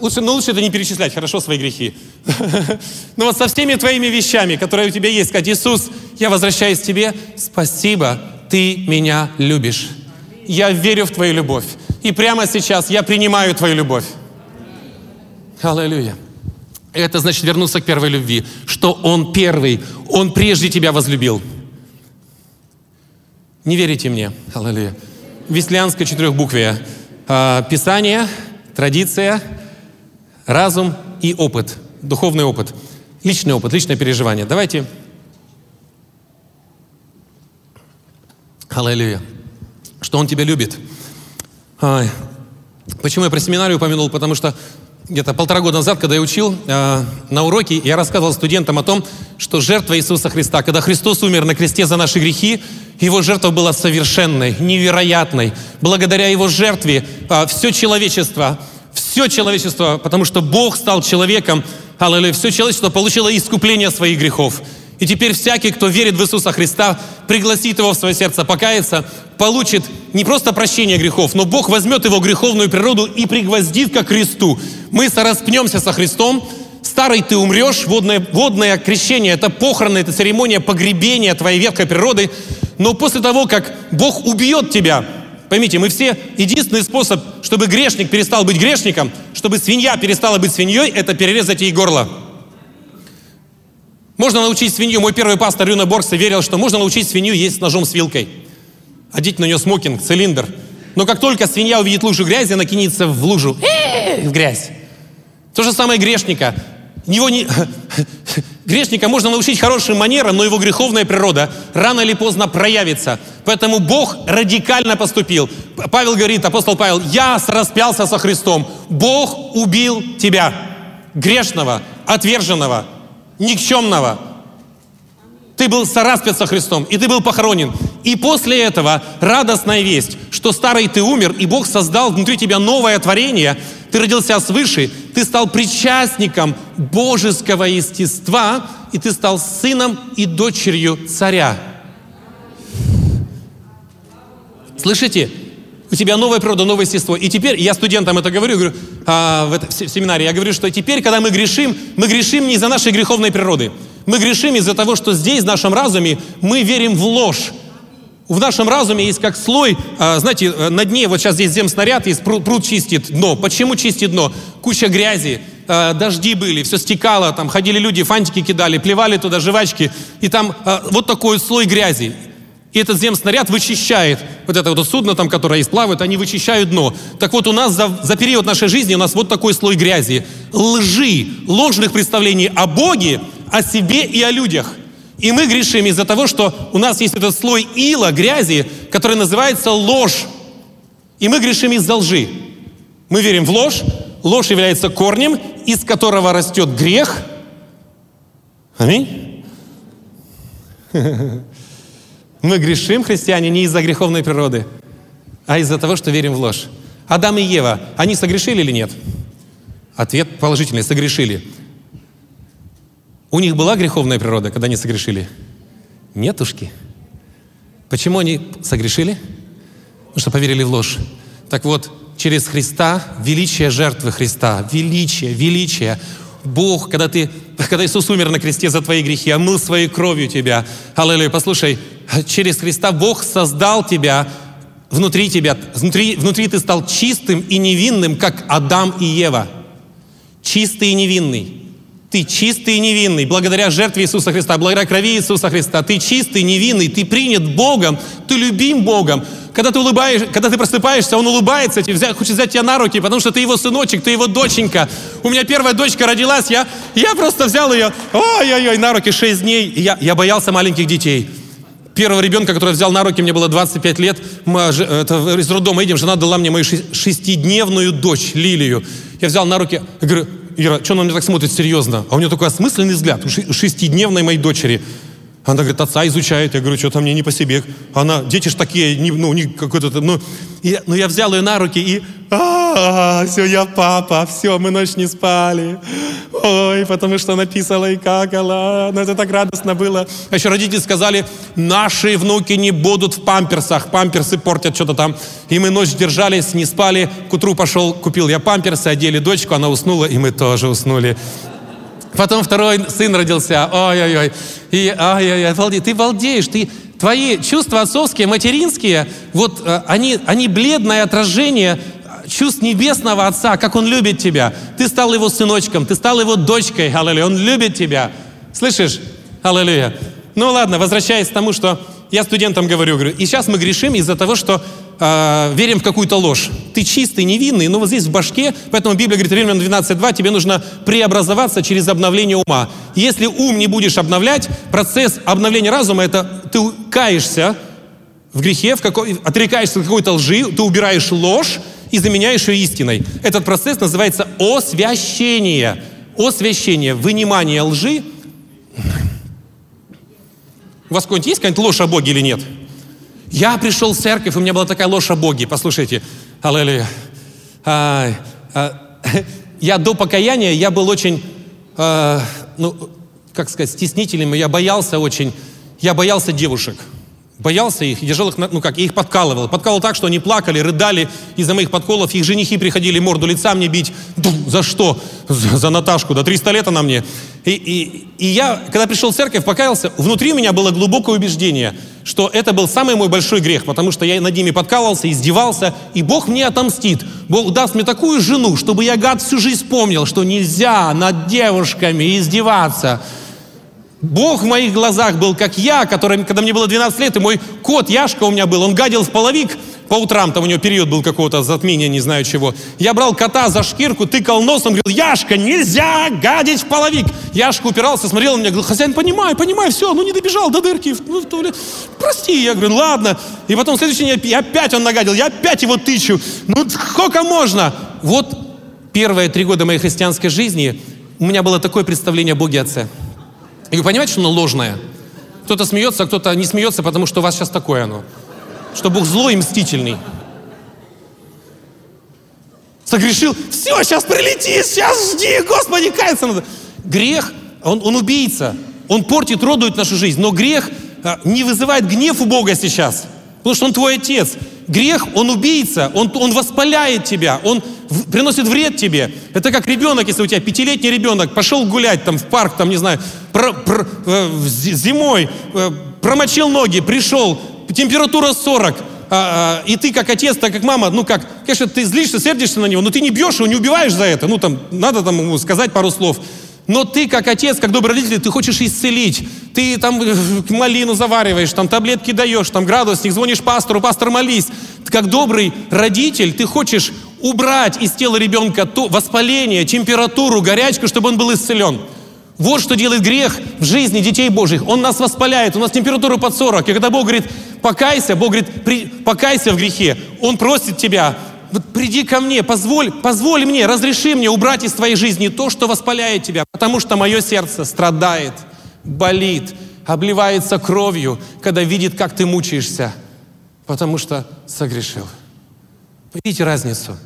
Лучше, ну лучше это не перечислять, хорошо, свои грехи. Но вот со всеми Твоими вещами, которые у Тебя есть, сказать, Иисус, я возвращаюсь к Тебе, спасибо, Ты меня любишь. Я верю в Твою любовь. И прямо сейчас я принимаю Твою любовь. Аллилуйя. Это значит вернуться к первой любви, что Он первый, Он прежде тебя возлюбил. Не верите мне? Аллилуйя. Веслянское четырехбуквие. А, Писание, традиция, разум и опыт. Духовный опыт. Личный опыт, личное переживание. Давайте. Аллилуйя. Что Он тебя любит. Ай. Почему я про семинарию упомянул? Потому что где-то полтора года назад, когда я учил э, на уроке, я рассказывал студентам о том, что жертва Иисуса Христа, когда Христос умер на кресте за наши грехи, Его жертва была совершенной, невероятной. Благодаря Его жертве э, все человечество, все человечество, потому что Бог стал человеком, аллилуйя, все человечество получило искупление своих грехов. И теперь всякий, кто верит в Иисуса Христа, пригласит его в свое сердце покаяться, получит не просто прощение грехов, но Бог возьмет его греховную природу и пригвоздит ко кресту. Мы сораспнемся со Христом, старый ты умрешь, водное, водное крещение – это похороны, это церемония погребения твоей ветхой природы, но после того, как Бог убьет тебя, поймите, мы все, единственный способ, чтобы грешник перестал быть грешником, чтобы свинья перестала быть свиньей, это перерезать ей горло. Можно научить свинью, мой первый пастор Рюна Боргса верил, что можно научить свинью есть с ножом с вилкой. Одеть на нее смокинг, цилиндр. Но как только свинья увидит лужу грязи, она кинется в лужу, в грязь. То же самое грешника. Его не... Грешника можно научить хорошим манерам, но его греховная природа рано или поздно проявится. Поэтому Бог радикально поступил. Павел говорит, апостол Павел, я распялся со Христом. Бог убил тебя, грешного, отверженного, никчемного. Ты был сораспят со Христом, и ты был похоронен. И после этого радостная весть, что старый ты умер, и Бог создал внутри тебя новое творение, ты родился свыше, ты стал причастником божеского естества, и ты стал сыном и дочерью царя. Слышите? У тебя новая природа, новое естество. И теперь, я студентам это говорю, говорю а, в, это, в семинаре, я говорю, что теперь, когда мы грешим, мы грешим не из-за нашей греховной природы. Мы грешим из-за того, что здесь, в нашем разуме, мы верим в ложь. В нашем разуме есть как слой, а, знаете, на дне, вот сейчас здесь земснаряд есть, пруд, пруд чистит дно. Почему чистит дно? Куча грязи, а, дожди были, все стекало, там ходили люди, фантики кидали, плевали туда жвачки, и там а, вот такой слой грязи. И этот земснаряд вычищает вот это вот судно, там, которое плавает, они вычищают дно. Так вот, у нас за, за период нашей жизни у нас вот такой слой грязи. Лжи, ложных представлений о Боге, о себе и о людях. И мы грешим из-за того, что у нас есть этот слой ила, грязи, который называется ложь. И мы грешим из-за лжи. Мы верим в ложь, ложь является корнем, из которого растет грех. Аминь. Мы грешим, христиане, не из-за греховной природы, а из-за того, что верим в ложь. Адам и Ева, они согрешили или нет? Ответ положительный, согрешили. У них была греховная природа, когда они согрешили? Нетушки. Почему они согрешили? Потому что поверили в ложь. Так вот, через Христа, величие жертвы Христа, величие, величие, Бог, когда, ты, когда Иисус умер на кресте за твои грехи, омыл своей кровью тебя. Аллилуйя, послушай, через Христа Бог создал тебя, внутри тебя, внутри, внутри ты стал чистым и невинным, как Адам и Ева. Чистый и невинный. Ты чистый и невинный, благодаря жертве Иисуса Христа, благодаря крови Иисуса Христа. Ты чистый, невинный, ты принят Богом, ты любим Богом. Когда ты улыбаешь, когда ты просыпаешься, он улыбается взять, хочет взять тебя на руки, потому что ты его сыночек, ты его доченька. У меня первая дочка родилась, я, я просто взял ее, ой-ой-ой, на руки 6 дней. И я, я боялся маленьких детей. Первого ребенка, который взял на руки, мне было 25 лет, мы это, из роддома едем, жена дала мне мою шестидневную дочь, Лилию. Я взял на руки, говорю, Ира, что она мне так смотрит серьезно? А у нее такой осмысленный взгляд, у шестидневной моей дочери. Она говорит, отца изучает. Я говорю, что-то мне не по себе. Она, дети ж такие, не, ну, не какой-то, ну, и, ну, я взял ее на руки и, а, все, я папа, все, мы ночь не спали. Ой, потому что она писала и какала. Ну, это так радостно было. А еще родители сказали, наши внуки не будут в памперсах. Памперсы портят что-то там. И мы ночь держались, не спали. К утру пошел, купил я памперсы, одели дочку, она уснула, и мы тоже уснули. Потом второй сын родился. Ой-ой-ой. И ой-ой-ой, ты балдеешь, ты, твои чувства отцовские, материнские, вот э, они, они бледное отражение чувств небесного Отца, как Он любит тебя. Ты стал Его сыночком, ты стал Его дочкой, аллилуйя. Он любит тебя. Слышишь? Аллилуйя. Ну ладно, возвращаясь к тому, что я студентам говорю, говорю, и сейчас мы грешим из-за того, что э, верим в какую-то ложь. Ты чистый, невинный, но вот здесь в башке, поэтому Библия говорит, Римлян 12.2, тебе нужно преобразоваться через обновление ума. Если ум не будешь обновлять, процесс обновления разума, это ты каешься в грехе, в какой, отрекаешься от какой-то лжи, ты убираешь ложь и заменяешь ее истиной. Этот процесс называется освящение. Освящение, вынимание лжи у вас какой-нибудь есть какая-нибудь ложь о Боге или нет? Я пришел в церковь, у меня была такая ложь о Боге. Послушайте, аллилуйя. А, а, я до покаяния, я был очень, а, ну, как сказать, стеснительным, я боялся очень, я боялся девушек. Боялся их, держал их, ну как, я их подкалывал. Подкалывал так, что они плакали, рыдали из-за моих подколов. Их женихи приходили морду лица мне бить. За что? За, за Наташку, да 300 лет она мне. И, и, и я, когда пришел в церковь, покаялся, внутри у меня было глубокое убеждение, что это был самый мой большой грех, потому что я над ними подкалывался, издевался, и Бог мне отомстит. Бог даст мне такую жену, чтобы я, гад, всю жизнь помнил, что нельзя над девушками издеваться. Бог в моих глазах был как я, который, когда мне было 12 лет, и мой кот Яшка у меня был, он гадил в половик по утрам, там у него период был какого-то затмения, не знаю чего. Я брал кота за шкирку, тыкал носом, говорил, Яшка, нельзя гадить в половик. Яшка упирался, смотрел на меня, говорил, хозяин, понимаю, понимаю, все, ну не добежал до дырки, ну, то ли, прости. Я говорю, ладно. И потом в следующий день опять он нагадил, я опять его тычу. Ну сколько можно? Вот первые три года моей христианской жизни у меня было такое представление о Боге Отце. И вы понимаете, что оно ложное? Кто-то смеется, а кто-то не смеется, потому что у вас сейчас такое оно. Что Бог злой и мстительный. Согрешил, все, сейчас прилетит, сейчас жди, Господи, каяться надо. Грех, он, он убийца, он портит, родует нашу жизнь, но грех а, не вызывает гнев у Бога сейчас, потому что он твой отец. Грех, он убийца, он, он воспаляет тебя, он в, приносит вред тебе. Это как ребенок, если у тебя пятилетний ребенок пошел гулять там в парк, там, не знаю, про, про, э, зимой, э, промочил ноги, пришел, температура 40, а, а, и ты как отец, так как мама, ну как, конечно, ты злишься, сердишься на него, но ты не бьешь его, не убиваешь за это. Ну там, надо там ему сказать пару слов. Но ты, как отец, как добрый родитель, ты хочешь исцелить. Ты там э, малину завариваешь, там таблетки даешь, там градусник, звонишь пастору, пастор молись. Ты, как добрый родитель, ты хочешь убрать из тела ребенка то воспаление, температуру, горячку, чтобы он был исцелен. Вот что делает грех в жизни детей Божьих. Он нас воспаляет, у нас температура под 40. И когда Бог говорит, покайся, Бог говорит, покайся в грехе, Он просит тебя, вот приди ко мне, позволь, позволь мне, разреши мне убрать из твоей жизни то, что воспаляет тебя, потому что мое сердце страдает, болит, обливается кровью, когда видит, как ты мучаешься, потому что согрешил. Видите разницу?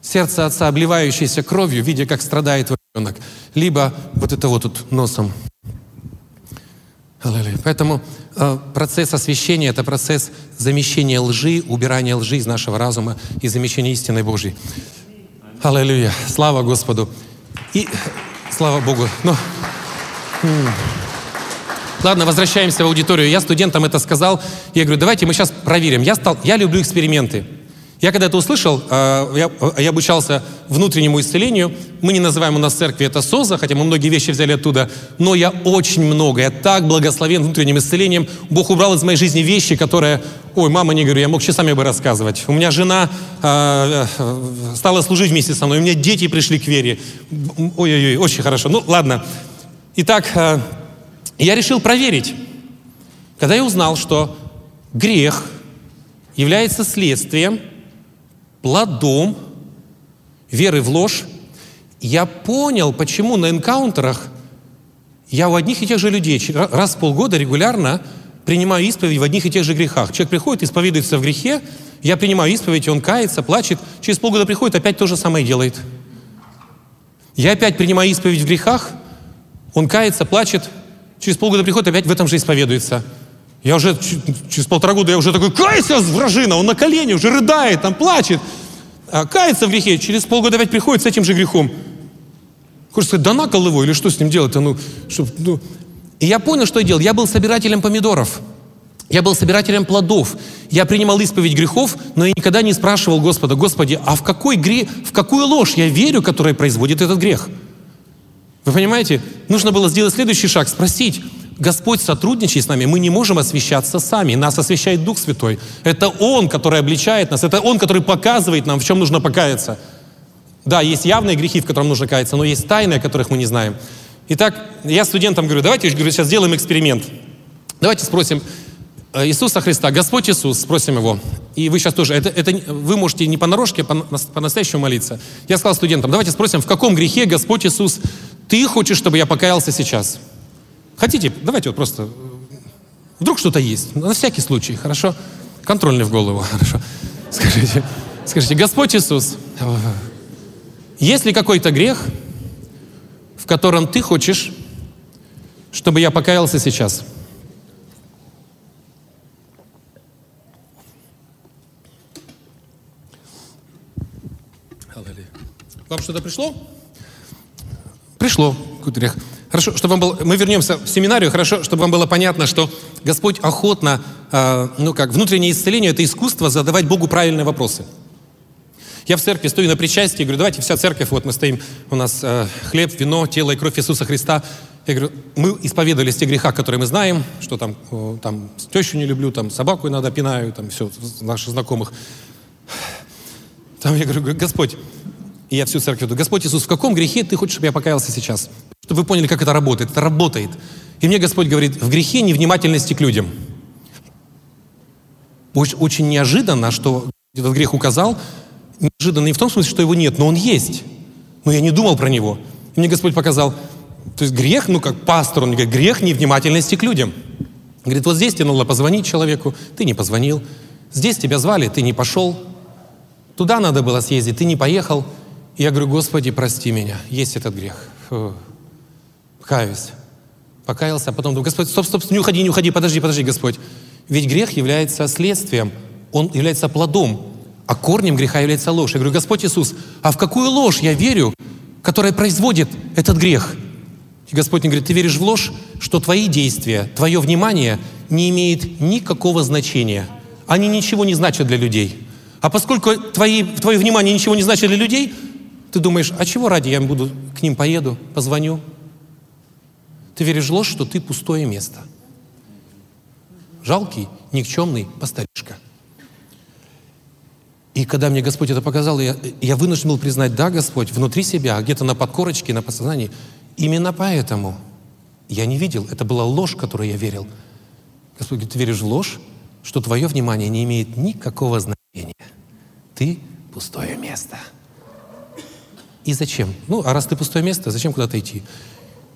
Сердце отца, обливающееся кровью, видя, как страдает твой ребенок, либо вот это вот тут носом. Аллилуйя. Поэтому процесс освящения – это процесс замещения лжи, убирания лжи из нашего разума и замещения истины Божьей. Аллилуйя. Слава Господу. И слава Богу. Ну, Ладно, возвращаемся в аудиторию. Я студентам это сказал. Я говорю, давайте мы сейчас проверим. Я, стал, я люблю эксперименты. Я когда это услышал, э, я, я обучался внутреннему исцелению. Мы не называем у нас в церкви это СОЗа, хотя мы многие вещи взяли оттуда. Но я очень много, я так благословен внутренним исцелением. Бог убрал из моей жизни вещи, которые, ой, мама, не говорю, я мог часами бы рассказывать. У меня жена э, стала служить вместе со мной, у меня дети пришли к вере. Ой-ой-ой, очень хорошо. Ну, ладно. Итак, я решил проверить. Когда я узнал, что грех является следствием плодом веры в ложь, я понял, почему на энкаунтерах я у одних и тех же людей раз в полгода регулярно принимаю исповедь в одних и тех же грехах. Человек приходит, исповедуется в грехе, я принимаю исповедь, он кается, плачет, через полгода приходит, опять то же самое делает. Я опять принимаю исповедь в грехах, он кается, плачет, через полгода приходит, опять в этом же исповедуется. Я уже через полтора года я уже такой, кайся, вражина, он на колени уже рыдает, там плачет. А, кается в грехе, через полгода опять приходит с этим же грехом. Хочешь сказать, да накол его, или что с ним делать-то? Ну, чтоб, ну. И я понял, что я делал. Я был собирателем помидоров. Я был собирателем плодов. Я принимал исповедь грехов, но я никогда не спрашивал Господа, Господи, а в какой грех, в какую ложь я верю, которая производит этот грех? Вы понимаете? Нужно было сделать следующий шаг, спросить, Господь сотрудничает с нами, мы не можем освещаться сами. Нас освещает Дух Святой. Это Он, который обличает нас, это Он, который показывает нам, в чем нужно покаяться. Да, есть явные грехи, в которых нужно каяться, но есть тайны, о которых мы не знаем. Итак, я студентам говорю, давайте говорю, сейчас сделаем эксперимент. Давайте спросим э, Иисуса Христа, Господь Иисус, спросим Его. И вы сейчас тоже, это, это вы можете не понарошке, по-настоящему молиться. Я сказал студентам, давайте спросим, в каком грехе Господь Иисус, Ты хочешь, чтобы я покаялся сейчас? Хотите, давайте вот просто... Вдруг что-то есть. На всякий случай, хорошо? Контрольный в голову, хорошо. Скажите, скажите, Господь Иисус, есть ли какой-то грех, в котором ты хочешь, чтобы я покаялся сейчас? Вам что-то пришло? Пришло какой-то грех. Хорошо, чтобы вам было, мы вернемся в семинарию, хорошо, чтобы вам было понятно, что Господь охотно, э, ну как, внутреннее исцеление – это искусство задавать Богу правильные вопросы. Я в церкви стою на причастии, говорю, давайте вся церковь, вот мы стоим, у нас э, хлеб, вино, тело и кровь Иисуса Христа. Я говорю, мы исповедовались те греха, которые мы знаем, что там, э, там тещу не люблю, там собаку иногда пинаю, там все, наших знакомых. Там я говорю, Господь, и я всю церковь говорю, Господь Иисус, в каком грехе Ты хочешь, чтобы я покаялся сейчас? Чтобы вы поняли, как это работает. Это работает. И мне Господь говорит, в грехе невнимательности к людям. Очень, очень неожиданно, что этот грех указал, неожиданно не в том смысле, что его нет, но он есть. Но я не думал про него. И мне Господь показал, то есть грех, ну как пастор, он мне говорит, грех невнимательности к людям. Говорит, вот здесь тебе надо позвонить человеку, ты не позвонил. Здесь тебя звали, ты не пошел. Туда надо было съездить, ты не поехал. Я говорю, Господи, прости меня, есть этот грех. Фу. Каюсь. Покаялся, а потом думаю, Господь, стоп, стоп, не уходи, не уходи, подожди, подожди, Господь. Ведь грех является следствием, он является плодом, а корнем греха является ложь. Я говорю, Господь Иисус, а в какую ложь я верю, которая производит этот грех? И Господь мне говорит, ты веришь в ложь, что твои действия, твое внимание не имеет никакого значения. Они ничего не значат для людей. А поскольку твои, твое внимание ничего не значит для людей, Ты думаешь, а чего ради я буду к ним поеду, позвоню? Ты веришь ложь, что ты пустое место. Жалкий, никчемный постаришка. И когда мне Господь это показал, я, я вынужден был признать, да, Господь, внутри себя, где-то на подкорочке, на подсознании, именно поэтому я не видел. Это была ложь, которую я верил. Господь говорит, ты веришь в ложь, что твое внимание не имеет никакого значения. Ты пустое место. И зачем? Ну, а раз ты пустое место, зачем куда-то идти?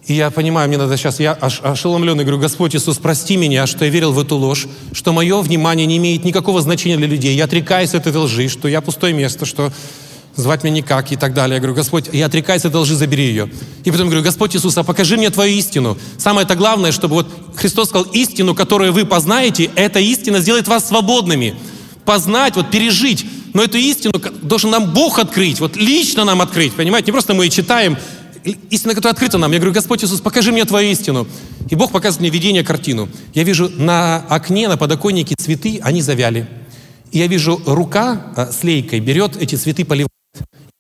И я понимаю, мне надо сейчас, я аж ошеломленный, говорю, Господь Иисус, прости меня, что я верил в эту ложь, что мое внимание не имеет никакого значения для людей. Я отрекаюсь от этой лжи, что я пустое место, что звать меня никак и так далее. Я говорю, Господь, я отрекаюсь от этой лжи, забери ее. И потом говорю, Господь Иисус, а покажи мне Твою истину. Самое-то главное, чтобы вот Христос сказал, истину, которую вы познаете, эта истина сделает вас свободными. Познать, вот пережить. Но эту истину должен нам Бог открыть, вот лично нам открыть, понимаете? Не просто мы читаем, истина, которая открыта нам. Я говорю, Господь Иисус, покажи мне Твою истину. И Бог показывает мне видение, картину. Я вижу на окне, на подоконнике цветы, они завяли. И я вижу, рука а, с лейкой берет эти цветы, поливает.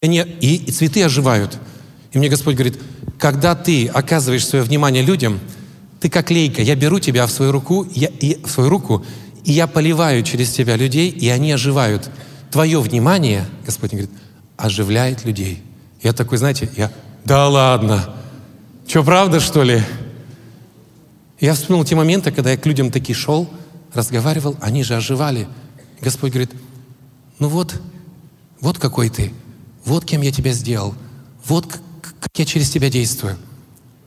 И, они, и, и цветы оживают. И мне Господь говорит, когда ты оказываешь свое внимание людям, ты как лейка, я беру тебя в свою руку, я, и, в свою руку, и я поливаю через тебя людей, и они оживают. Твое внимание, Господь говорит, оживляет людей. Я такой, знаете, я да ладно. Что, правда, что ли? Я вспомнил те моменты, когда я к людям таки шел, разговаривал, они же оживали. Господь говорит, ну вот, вот какой ты, вот кем я тебя сделал, вот как, я через тебя действую.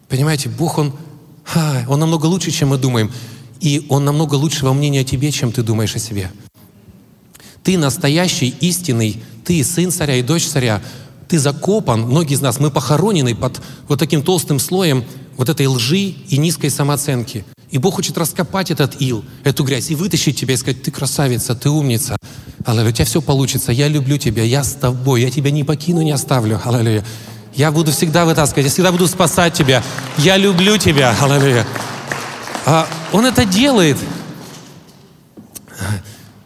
Понимаете, Бог, Он, ха, Он намного лучше, чем мы думаем. И Он намного лучше во мнении о тебе, чем ты думаешь о себе. Ты настоящий, истинный, ты сын царя и дочь царя ты закопан, многие из нас, мы похоронены под вот таким толстым слоем вот этой лжи и низкой самооценки. И Бог хочет раскопать этот ил, эту грязь, и вытащить тебя и сказать, ты красавица, ты умница. Аллилуйя, у тебя все получится, я люблю тебя, я с тобой, я тебя не покину, не оставлю. Аллилуйя. Я буду всегда вытаскивать, я всегда буду спасать тебя. Я люблю тебя. Аллилуйя. А он это делает.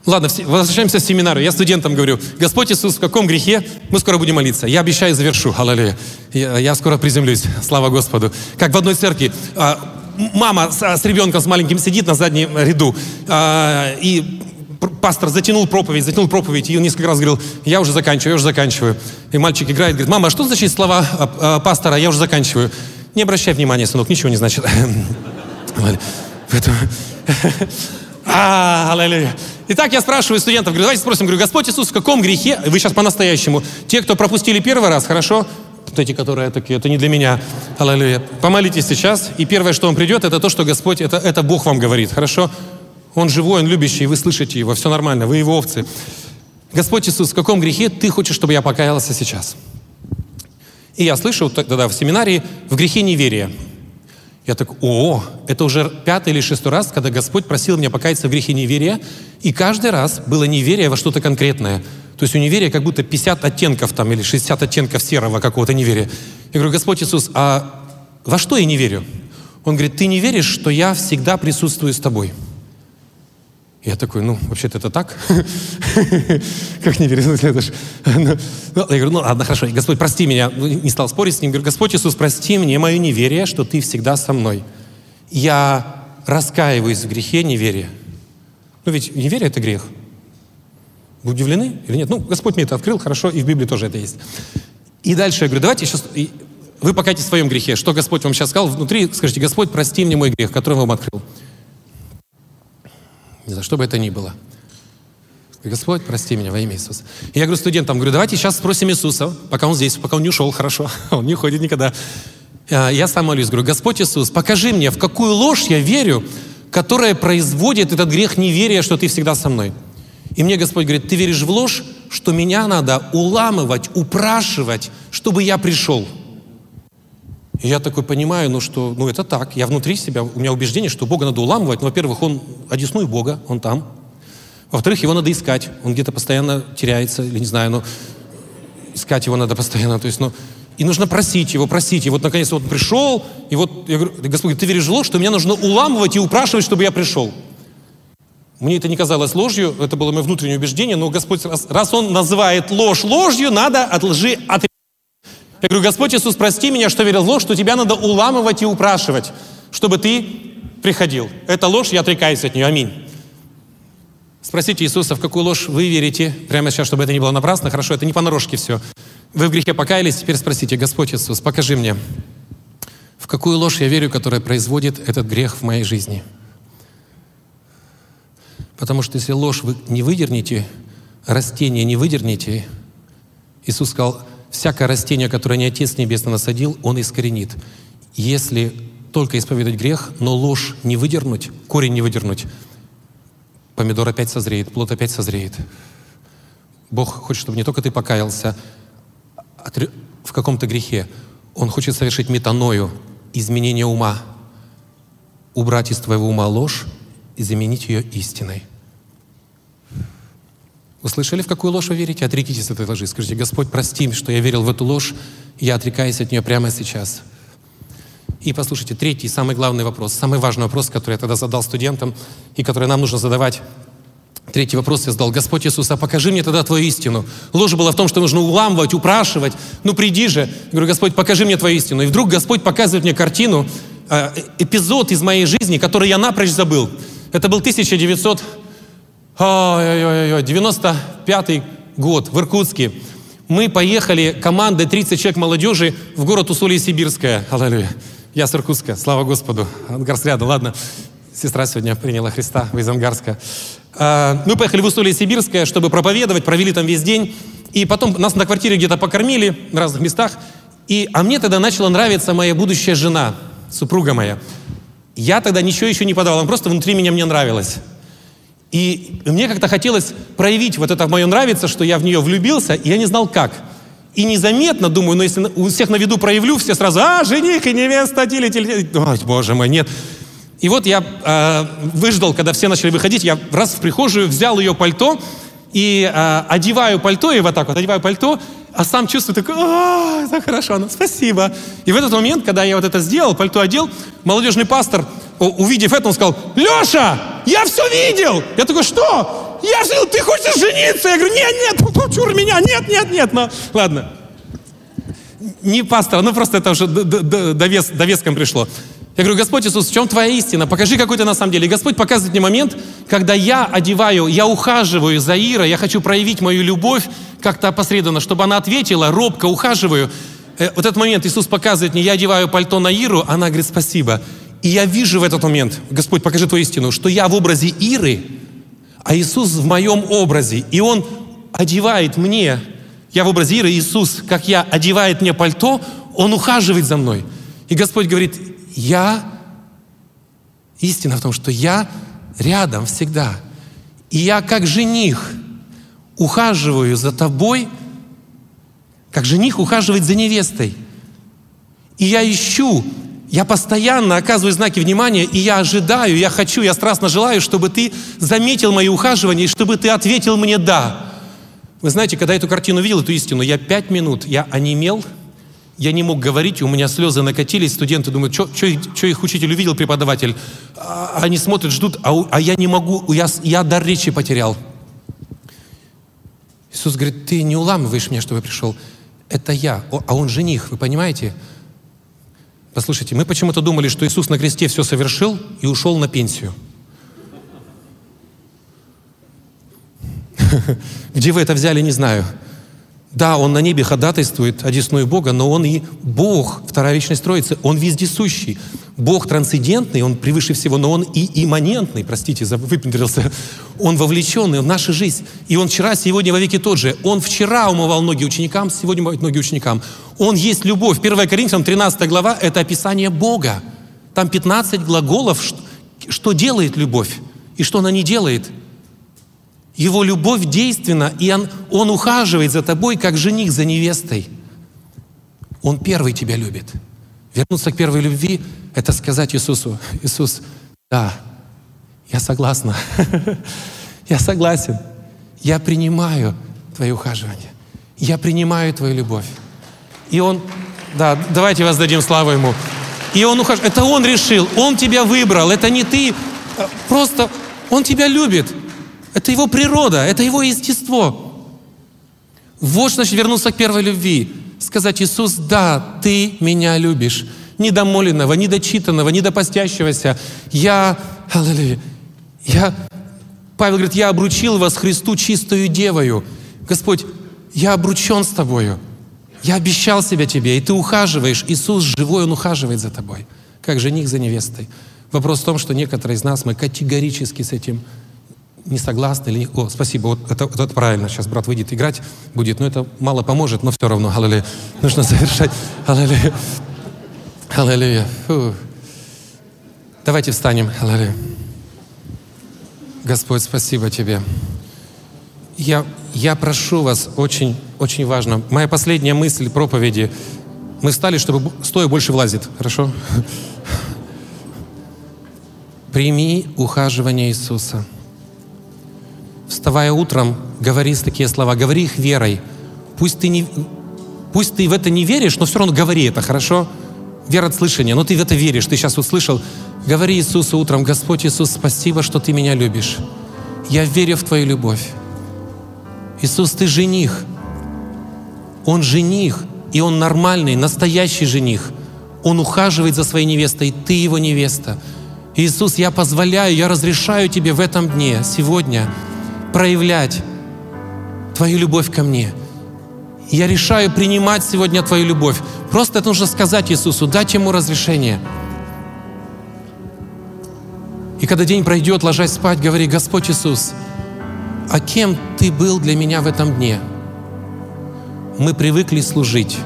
Ладно, возвращаемся к семинару. Я студентам говорю, Господь Иисус, в каком грехе? Мы скоро будем молиться. Я обещаю, завершу. Аллилуйя. Я, я скоро приземлюсь. Слава Господу. Как в одной церкви. А, мама с, с ребенком с маленьким сидит на заднем ряду. А, и пастор затянул проповедь, затянул проповедь, и он несколько раз говорил, я уже заканчиваю, я уже заканчиваю. И мальчик играет, говорит, мама, а что значит слова а, а, пастора, я уже заканчиваю? Не обращай внимания, сынок, ничего не значит. А, аллилуйя. Итак, я спрашиваю студентов, говорю, давайте спросим, говорю, Господь Иисус, в каком грехе, вы сейчас по-настоящему, те, кто пропустили первый раз, хорошо? Вот эти, которые такие, это не для меня, аллилуйя. Помолитесь сейчас, и первое, что вам придет, это то, что Господь, это, это Бог вам говорит, хорошо? Он живой, Он любящий, вы слышите Его, все нормально, вы Его овцы. Господь Иисус, в каком грехе Ты хочешь, чтобы я покаялся сейчас? И я слышу тогда в семинарии в грехе неверия. Я так, о, это уже пятый или шестой раз, когда Господь просил меня покаяться в грехе неверия, и каждый раз было неверие во что-то конкретное. То есть у неверия как будто 50 оттенков там или 60 оттенков серого какого-то неверия. Я говорю, Господь Иисус, а во что я не верю? Он говорит, ты не веришь, что я всегда присутствую с тобой. Я такой, ну, вообще-то это так. Как не ж... Ну, ну, я говорю, ну ладно, хорошо, Господь, прости меня. Ну, не стал спорить с ним. Говорю, Господь Иисус, прости мне мое неверие, что Ты всегда со мной. Я раскаиваюсь в грехе неверия. Ну ведь неверие — это грех. Вы удивлены или нет? Ну, Господь мне это открыл, хорошо, и в Библии тоже это есть. И дальше я говорю, давайте сейчас... Вы покайтесь в своем грехе. Что Господь вам сейчас сказал внутри, скажите, Господь, прости мне мой грех, который вам открыл. Не за что бы это ни было. Господь, прости меня во имя Иисуса. И я говорю студентам, говорю, давайте сейчас спросим Иисуса, пока он здесь, пока он не ушел, хорошо, он не уходит никогда. А, я сам молюсь, говорю, Господь Иисус, покажи мне, в какую ложь я верю, которая производит этот грех неверия, что Ты всегда со мной. И мне Господь говорит, ты веришь в ложь, что меня надо уламывать, упрашивать, чтобы я пришел. И я такой понимаю, ну что, ну это так, я внутри себя, у меня убеждение, что Бога надо уламывать. Ну, во-первых, Он, одесную Бога, Он там. Во-вторых, Его надо искать, Он где-то постоянно теряется, или не знаю, но искать Его надо постоянно, то есть, ну, и нужно просить Его, просить. И вот, наконец, он пришел, и вот, я говорю, Господь, ты веришь ложь, что меня нужно уламывать и упрашивать, чтобы я пришел. Мне это не казалось ложью, это было мое внутреннее убеждение, но Господь, раз, раз Он называет ложь ложью, надо от лжи отрезать. Я говорю, Господь Иисус, прости меня, что верил в ложь, что тебя надо уламывать и упрашивать, чтобы ты приходил. Это ложь, я отрекаюсь от нее. Аминь. Спросите Иисуса, в какую ложь вы верите, прямо сейчас, чтобы это не было напрасно. Хорошо, это не понарошке все. Вы в грехе покаялись, теперь спросите, Господь Иисус, покажи мне, в какую ложь я верю, которая производит этот грех в моей жизни. Потому что если ложь вы не выдернете, растение не выдернете, Иисус сказал, всякое растение, которое не Отец Небесный насадил, Он искоренит. Если только исповедать грех, но ложь не выдернуть, корень не выдернуть, помидор опять созреет, плод опять созреет. Бог хочет, чтобы не только ты покаялся в каком-то грехе, Он хочет совершить метаною, изменение ума, убрать из твоего ума ложь и заменить ее истиной. Вы слышали, в какую ложь вы верите? Отрекитесь от этой лжи. Скажите, Господь, прости, что я верил в эту ложь, я отрекаюсь от нее прямо сейчас. И послушайте, третий, самый главный вопрос, самый важный вопрос, который я тогда задал студентам, и который нам нужно задавать. Третий вопрос я задал. Господь Иисус, а покажи мне тогда Твою истину. Ложь была в том, что нужно уламывать, упрашивать. Ну приди же. Я говорю, Господь, покажи мне Твою истину. И вдруг Господь показывает мне картину, э, эпизод из моей жизни, который я напрочь забыл. Это был 1900 95 год в Иркутске. Мы поехали командой 30 человек молодежи в город Усолье-Сибирское. Аллилуйя. Я с Иркутска, слава Господу. Ангарс рядом, ладно. Сестра сегодня приняла Христа из Ангарска. А, мы поехали в Усолье-Сибирское, чтобы проповедовать, провели там весь день. И потом нас на квартире где-то покормили в разных местах. И, а мне тогда начала нравиться моя будущая жена, супруга моя. Я тогда ничего еще не подавал, она просто внутри меня мне нравилась. И мне как-то хотелось проявить вот это мое нравится, что я в нее влюбился, и я не знал как. И незаметно, думаю, но если у всех на виду проявлю, все сразу, а, жених и невеста, тили, тили. Ой, боже мой, нет. И вот я э, выждал, когда все начали выходить, я раз в прихожую взял ее пальто и э, одеваю пальто, и вот так вот одеваю пальто, а сам чувствую такой, а, так хорошо, ну, спасибо. И в этот момент, когда я вот это сделал, пальто одел, молодежный пастор увидев это, он сказал, Леша, я все видел. Я такой, что? Я жил, ты хочешь жениться? Я говорю, нет, нет, чур меня, нет, нет, нет. Ну, ладно. Не пастор, ну просто это уже довес, довеском пришло. Я говорю, Господь Иисус, в чем твоя истина? Покажи, какой ты на самом деле. И Господь показывает мне момент, когда я одеваю, я ухаживаю за Ирой, я хочу проявить мою любовь как-то опосредованно, чтобы она ответила, робко ухаживаю. Э, вот этот момент Иисус показывает мне, я одеваю пальто на Иру, она говорит, спасибо. И я вижу в этот момент, Господь, покажи Твою истину, что я в образе Иры, а Иисус в моем образе. И Он одевает мне, я в образе Иры, Иисус, как я, одевает мне пальто, Он ухаживает за мной. И Господь говорит, я, истина в том, что я рядом всегда. И я как жених ухаживаю за тобой, как жених ухаживает за невестой. И я ищу я постоянно оказываю знаки внимания, и я ожидаю, я хочу, я страстно желаю, чтобы ты заметил мои ухаживания, и чтобы ты ответил мне «да». Вы знаете, когда эту картину видел, эту истину, я пять минут, я онемел, я не мог говорить, у меня слезы накатились, студенты думают, что их учитель увидел, преподаватель. А, они смотрят, ждут, а, а я не могу, я, я дар речи потерял. Иисус говорит, ты не уламываешь меня, чтобы я пришел. Это я, а он жених, вы понимаете? Послушайте, мы почему-то думали, что Иисус на кресте все совершил и ушел на пенсию. Где вы это взяли, не знаю. Да, Он на небе ходатайствует одесную Бога, но Он и Бог, вторая вечность Троицы, Он вездесущий. Бог трансцендентный, Он превыше всего, но Он и имманентный, простите, выпендрился. Он вовлеченный в нашу жизнь. И Он вчера, сегодня, во веки тот же. Он вчера умывал ноги ученикам, сегодня умывает ноги ученикам. Он есть любовь. 1 Коринфянам 13 глава – это описание Бога. Там 15 глаголов, что делает любовь и что она не делает – его любовь действенна, и он, он ухаживает за тобой, как жених за невестой. Он первый тебя любит. Вернуться к первой любви – это сказать Иисусу, Иисус, да, я согласна, я согласен, я принимаю твое ухаживание, я принимаю твою любовь. И Он, да, давайте воздадим славу Ему. И Он ухаживает, это Он решил, Он тебя выбрал, это не ты, а просто Он тебя любит. Это его природа, это его естество. Вот что значит вернуться к первой любви. сказать, Иисус, да, Ты меня любишь. Недомоленного, недочитанного, недопостящегося. Я, аллилуйя, я, Павел говорит, я обручил вас Христу чистую девою. Господь, я обручен с Тобою. Я обещал себя Тебе, и Ты ухаживаешь. Иисус живой, Он ухаживает за Тобой, как жених за невестой. Вопрос в том, что некоторые из нас, мы категорически с этим не согласны или... О, спасибо, вот это, вот это правильно. Сейчас брат выйдет играть будет, но это мало поможет, но все равно, аллилуйя. Нужно завершать. Аллилуйя. Аллилуйя. Давайте встанем. Аллилуйя. Господь, спасибо Тебе. Я, я прошу вас, очень, очень важно. Моя последняя мысль проповеди. Мы встали, чтобы стоя больше влазит. Хорошо? Прими ухаживание Иисуса. Вставая утром, говори такие слова, говори их верой. Пусть ты, не, пусть ты в это не веришь, но все равно говори это, хорошо? Вера от слышания, но ты в это веришь, ты сейчас услышал. Говори Иисусу утром, Господь Иисус, спасибо, что Ты меня любишь. Я верю в Твою любовь. Иисус, Ты жених. Он жених, и Он нормальный, настоящий жених. Он ухаживает за своей невестой, и Ты Его невеста. Иисус, я позволяю, я разрешаю Тебе в этом дне, сегодня, проявлять Твою любовь ко мне. Я решаю принимать сегодня Твою любовь. Просто это нужно сказать Иисусу, дать Ему разрешение. И когда день пройдет, ложась спать, говори, Господь Иисус, а кем Ты был для меня в этом дне? Мы привыкли служить,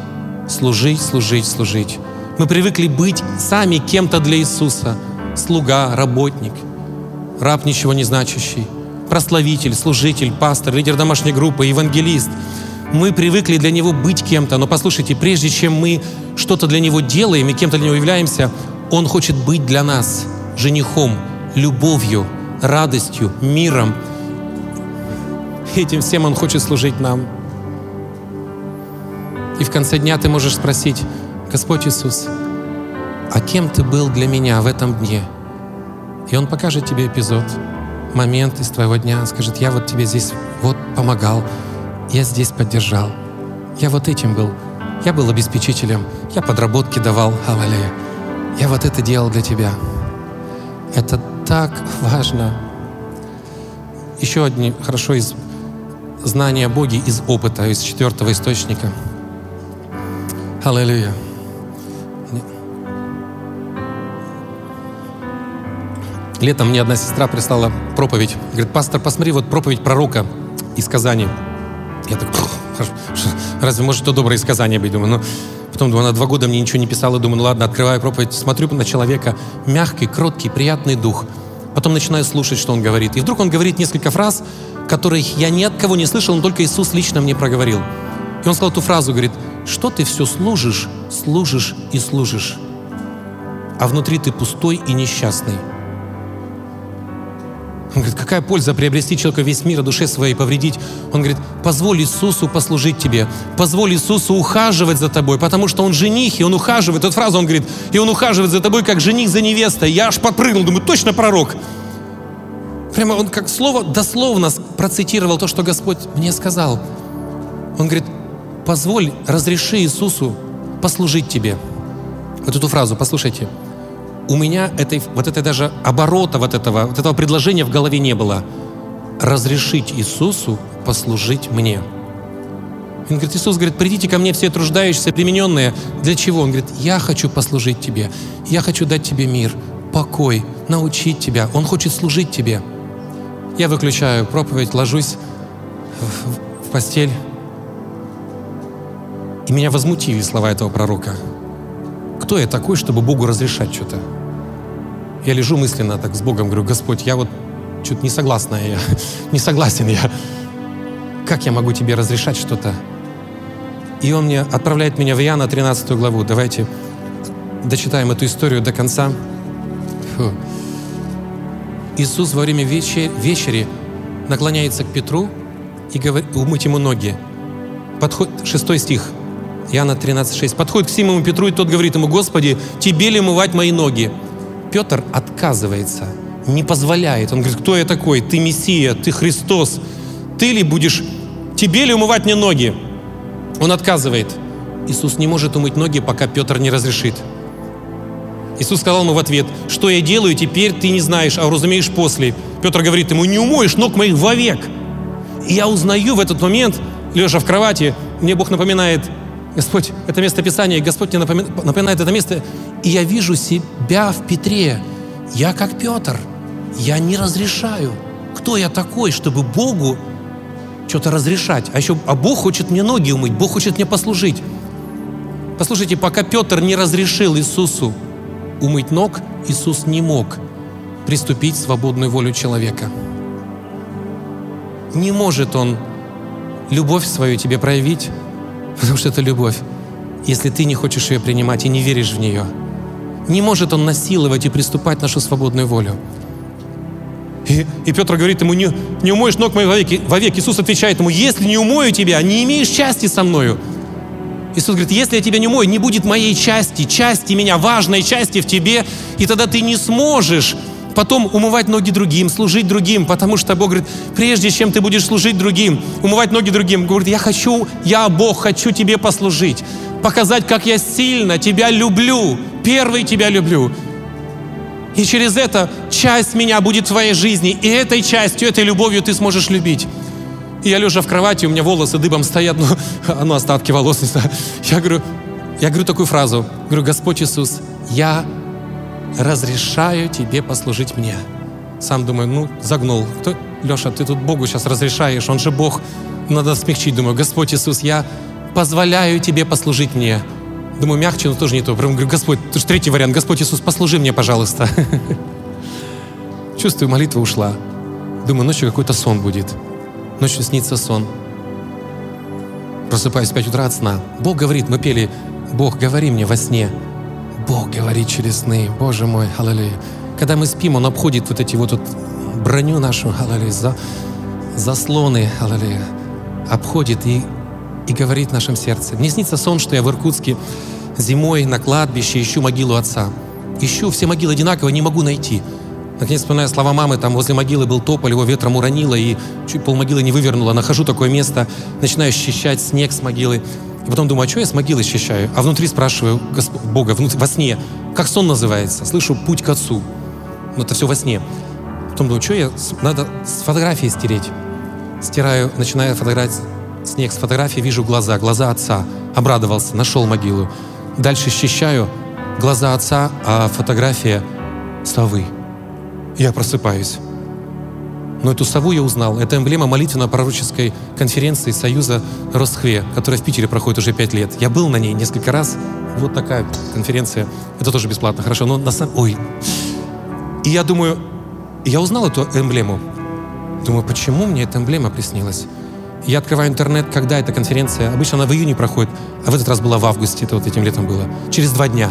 служить, служить, служить. Мы привыкли быть сами кем-то для Иисуса – слуга, работник, раб ничего не значащий, прославитель, служитель, пастор, лидер домашней группы, евангелист. Мы привыкли для Него быть кем-то, но послушайте, прежде чем мы что-то для Него делаем и кем-то для Него являемся, Он хочет быть для нас женихом, любовью, радостью, миром. Этим всем Он хочет служить нам. И в конце дня ты можешь спросить, Господь Иисус, а кем ты был для меня в этом дне? И он покажет тебе эпизод, момент из твоего дня. Скажет, я вот тебе здесь вот помогал, я здесь поддержал, я вот этим был, я был обеспечителем, я подработки давал, аллилуйя. Я вот это делал для тебя. Это так важно. Еще одни хорошо из знания о Боге, из опыта, из четвертого источника. Аллилуйя. Летом мне одна сестра прислала проповедь. Говорит, пастор, посмотри, вот проповедь пророка из Казани. Я так, разве может то доброе из Казани быть? Думаю, ну, потом думаю, она два года мне ничего не писала. Думаю, ну ладно, открываю проповедь, смотрю на человека. Мягкий, кроткий, приятный дух. Потом начинаю слушать, что он говорит. И вдруг он говорит несколько фраз, которых я ни от кого не слышал, но только Иисус лично мне проговорил. И он сказал ту фразу, говорит, что ты все служишь, служишь и служишь, а внутри ты пустой и несчастный. Он говорит, какая польза приобрести человека весь мир, а душе своей повредить? Он говорит, позволь Иисусу послужить тебе, позволь Иисусу ухаживать за тобой, потому что Он жених, и Он ухаживает. Вот фразу он говорит, и Он ухаживает за тобой, как жених за невестой. Я аж подпрыгнул, думаю, точно пророк. Прямо он как слово дословно процитировал то, что Господь мне сказал. Он говорит, позволь, разреши Иисусу послужить тебе. Вот эту фразу, послушайте у меня этой, вот этой даже оборота вот этого, вот этого предложения в голове не было. Разрешить Иисусу послужить мне. Он говорит, Иисус говорит, придите ко мне все труждающиеся, примененные. Для чего? Он говорит, я хочу послужить тебе. Я хочу дать тебе мир, покой, научить тебя. Он хочет служить тебе. Я выключаю проповедь, ложусь в, постель. И меня возмутили слова этого пророка. Кто я такой, чтобы Богу разрешать что-то? Я лежу мысленно так с Богом, говорю, Господь, я вот что-то не согласна, я не согласен я. Как я могу тебе разрешать что-то? И он мне отправляет меня в Иоанна 13 главу. Давайте дочитаем эту историю до конца. Фу. Иисус во время вечери, вечери наклоняется к Петру и говорит, умыть ему ноги. Подходит, шестой стих, Иоанна 13,6. Подходит к Симону Петру, и тот говорит ему, «Господи, тебе ли умывать мои ноги?» Петр отказывается, не позволяет. Он говорит, кто я такой? Ты Мессия, ты Христос. Ты ли будешь, тебе ли умывать мне ноги? Он отказывает. Иисус не может умыть ноги, пока Петр не разрешит. Иисус сказал ему в ответ, что я делаю, теперь ты не знаешь, а разумеешь после. Петр говорит ему, не умоешь ног моих вовек. И я узнаю в этот момент, лежа в кровати, мне Бог напоминает, Господь, это место Писания, Господь мне напоминает, это место, и я вижу себя в Петре. Я как Петр, я не разрешаю. Кто я такой, чтобы Богу что-то разрешать? А еще, а Бог хочет мне ноги умыть, Бог хочет мне послужить. Послушайте, пока Петр не разрешил Иисусу умыть ног, Иисус не мог приступить в свободную волю человека. Не может Он любовь свою тебе проявить, потому что это любовь, если ты не хочешь ее принимать и не веришь в нее. Не может Он насиловать и приступать нашу свободную волю. И, и Петр говорит ему, не, не умоешь ног моих вовек. вовек. Иисус отвечает ему, если не умою тебя, не имеешь части со мною. Иисус говорит, если я тебя не умою, не будет моей части, части меня, важной части в тебе, и тогда ты не сможешь потом умывать ноги другим, служить другим, потому что Бог говорит, прежде чем ты будешь служить другим, умывать ноги другим, говорит, я хочу, я Бог, хочу тебе послужить, показать, как я сильно тебя люблю, первый тебя люблю. И через это часть меня будет в твоей жизни, и этой частью, этой любовью ты сможешь любить. И я лежа в кровати, у меня волосы дыбом стоят, ну, ну остатки волос. Я говорю, я говорю такую фразу, говорю, Господь Иисус, я разрешаю тебе послужить мне. Сам думаю, ну, загнул. Кто, Леша, ты тут Богу сейчас разрешаешь, Он же Бог. Надо смягчить. Думаю, Господь Иисус, я позволяю тебе послужить мне. Думаю, мягче, но тоже не то. Прям говорю, Господь, это же третий вариант. Господь Иисус, послужи мне, пожалуйста. Чувствую, молитва ушла. Думаю, ночью какой-то сон будет. Ночью снится сон. Просыпаюсь в 5 утра от сна. Бог говорит, мы пели, Бог, говори мне во сне. Бог говорит через сны. Боже мой, аллилуйя. Когда мы спим, Он обходит вот эти вот, вот броню нашу, аллилуйя, за, заслоны, аллилуйя, обходит и, и говорит в нашем сердце. Мне снится сон, что я в Иркутске зимой на кладбище ищу могилу отца. Ищу, все могилы одинаковые, не могу найти. Наконец, вспоминаю слова мамы, там возле могилы был тополь, его ветром уронило, и чуть пол могилы не вывернуло. Нахожу такое место, начинаю счищать снег с могилы. И потом думаю, а что я с могилы счищаю? А внутри спрашиваю Госп... Бога, внутри, во сне, как сон называется? Слышу «Путь к Отцу». Ну, это все во сне. Потом думаю, что я... Надо с фотографии стереть. Стираю, начинаю фотографировать снег с фотографии, вижу глаза, глаза отца. Обрадовался, нашел могилу. Дальше счищаю, глаза отца, а фотография совы. Я просыпаюсь. Но эту сову я узнал. Это эмблема молитвенно-пророческой конференции Союза Росхве, которая в Питере проходит уже пять лет. Я был на ней несколько раз. Вот такая конференция. Это тоже бесплатно, хорошо. Но на самом... Ой. И я думаю, я узнал эту эмблему. Думаю, почему мне эта эмблема приснилась? Я открываю интернет, когда эта конференция. Обычно она в июне проходит, а в этот раз была в августе, это вот этим летом было. Через два дня.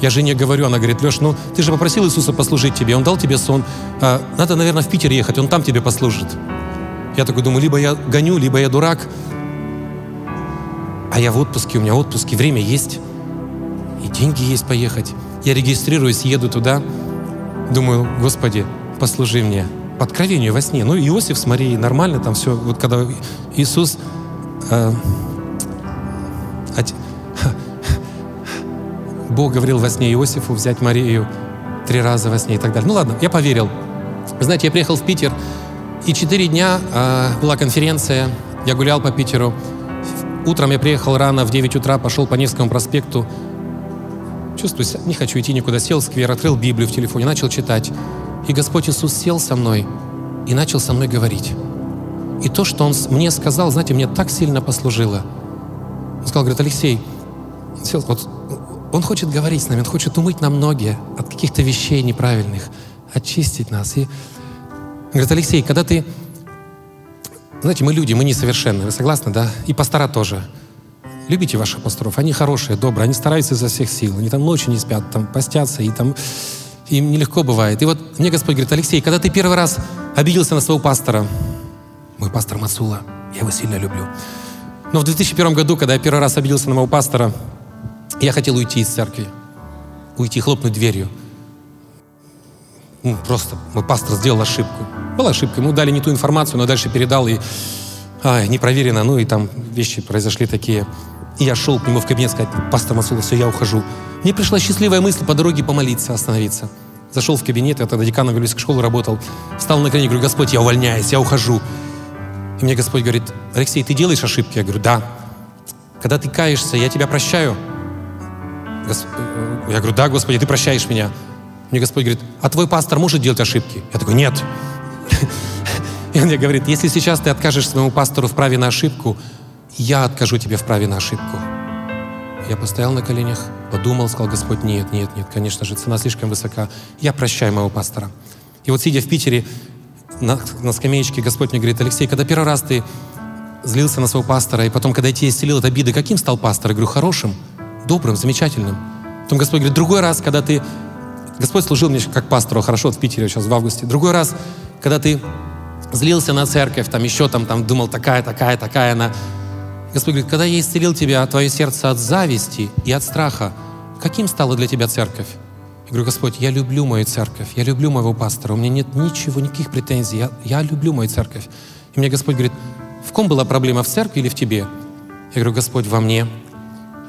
Я жене говорю, она говорит, Леш, ну ты же попросил Иисуса послужить тебе, Он дал тебе сон. А, надо, наверное, в Питер ехать, Он там тебе послужит. Я такой думаю, либо я гоню, либо я дурак. А я в отпуске, у меня отпуск, и время есть. И деньги есть поехать. Я регистрируюсь, еду туда. Думаю, Господи, послужи мне. По откровению во сне. Ну, Иосиф с Марией, нормально там все. Вот когда Иисус... Э, Бог говорил во сне Иосифу взять Марию три раза во сне и так далее. Ну ладно, я поверил. Знаете, я приехал в Питер, и четыре дня э, была конференция, я гулял по Питеру. Утром я приехал рано, в 9 утра, пошел по Невскому проспекту. Чувствую, не хочу идти никуда. Сел в сквер, открыл Библию в телефоне, начал читать. И Господь Иисус сел со мной и начал со мной говорить. И то, что Он мне сказал, знаете, мне так сильно послужило. Он сказал, говорит, Алексей, сел, вот он хочет говорить с нами, Он хочет умыть нам ноги от каких-то вещей неправильных, очистить нас. И говорит, Алексей, когда ты... Знаете, мы люди, мы несовершенны, вы согласны, да? И пастора тоже. Любите ваших пасторов, они хорошие, добрые, они стараются изо всех сил, они там ночью не спят, там постятся, и там им нелегко бывает. И вот мне Господь говорит, Алексей, когда ты первый раз обиделся на своего пастора, мой пастор Мацула, я его сильно люблю. Но в 2001 году, когда я первый раз обиделся на моего пастора, я хотел уйти из церкви, уйти, хлопнуть дверью. Ну, просто мой пастор сделал ошибку. Была ошибка, ему дали не ту информацию, но дальше передал, и а, непроверенно, ну и там вещи произошли такие. И я шел к нему в кабинет сказать, пастор Масула, все, я ухожу. Мне пришла счастливая мысль по дороге помолиться, остановиться. Зашел в кабинет, я тогда деканом библейской школы работал. Встал на колени, говорю, Господь, я увольняюсь, я ухожу. И мне Господь говорит, Алексей, ты делаешь ошибки? Я говорю, да. Когда ты каешься, я тебя прощаю. Э, я говорю, да, Господи, ты прощаешь меня. Мне Господь говорит, а твой пастор может делать ошибки? Я такой, нет. И он мне говорит, если сейчас ты откажешь своему пастору в праве на ошибку, я откажу тебе в праве на ошибку. Я постоял на коленях, подумал, сказал, Господь, нет, нет, нет, конечно же, цена слишком высока. Я прощаю моего пастора. И вот сидя в Питере, на, на скамеечке Господь мне говорит, Алексей, когда первый раз ты злился на своего пастора, и потом, когда я тебя исцелил от обиды, каким стал пастор? Я говорю, хорошим, добрым, замечательным. Потом Господь говорит, другой раз, когда ты... Господь служил мне как пастору, хорошо, в Питере сейчас в августе. Другой раз, когда ты злился на церковь, там еще там, там думал, такая, такая, такая она. Господь говорит, когда я исцелил тебя, твое сердце от зависти и от страха, каким стала для тебя церковь? Я говорю, Господь, я люблю мою церковь, я люблю моего пастора, у меня нет ничего, никаких претензий, я, я люблю мою церковь. И мне Господь говорит, в ком была проблема, в церкви или в тебе? Я говорю, Господь, во мне.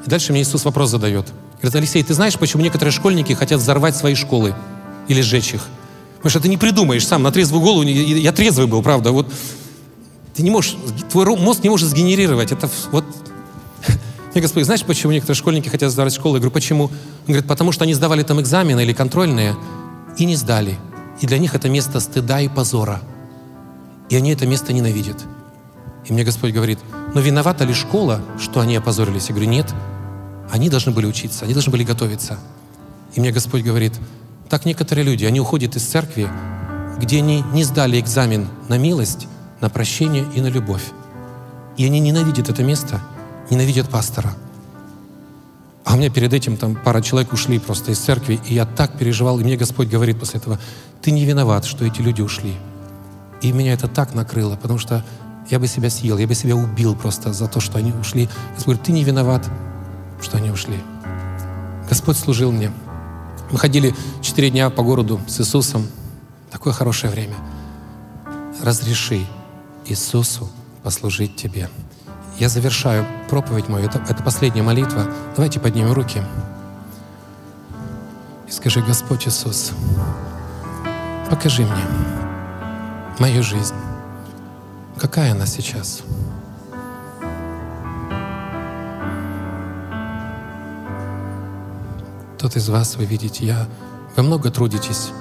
И дальше мне Иисус вопрос задает. Говорит, Алексей, ты знаешь, почему некоторые школьники хотят взорвать свои школы или сжечь их? Потому что ты не придумаешь сам, на трезвую голову, я трезвый был, правда, вот ты не можешь, твой мозг не может сгенерировать. Это вот мне Господь, знаешь, почему некоторые школьники хотят сдавать школу? Я говорю, почему? Он говорит, потому что они сдавали там экзамены или контрольные и не сдали. И для них это место стыда и позора. И они это место ненавидят. И мне Господь говорит, но виновата ли школа, что они опозорились? Я говорю, нет. Они должны были учиться, они должны были готовиться. И мне Господь говорит, так некоторые люди, они уходят из церкви, где они не сдали экзамен на милость, на прощение и на любовь. И они ненавидят это место – ненавидят пастора. А у меня перед этим там пара человек ушли просто из церкви, и я так переживал, и мне Господь говорит после этого, ты не виноват, что эти люди ушли. И меня это так накрыло, потому что я бы себя съел, я бы себя убил просто за то, что они ушли. Господь говорит, ты не виноват, что они ушли. Господь служил мне. Мы ходили четыре дня по городу с Иисусом. Такое хорошее время. Разреши Иисусу послужить тебе. Я завершаю проповедь мою. Это, это последняя молитва. Давайте поднимем руки. И скажи, Господь Иисус, покажи мне мою жизнь. Какая она сейчас? Тот из вас, вы видите, я, вы много трудитесь,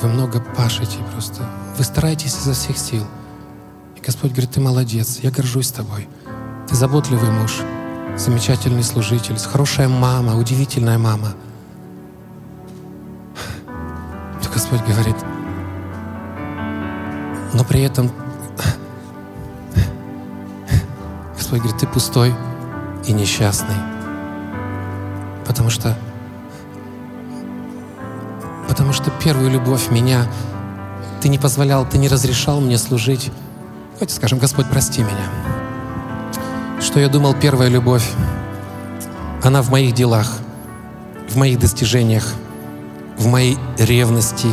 вы много пашете просто. Вы стараетесь изо всех сил. И Господь говорит, ты молодец, я горжусь тобой. Ты заботливый муж, замечательный служитель, хорошая мама, удивительная мама. То Господь говорит, но при этом Господь говорит, ты пустой и несчастный. Потому что потому что первую любовь меня ты не позволял, ты не разрешал мне служить. Давайте скажем, Господь, прости меня что я думал, первая любовь, она в моих делах, в моих достижениях, в моей ревности,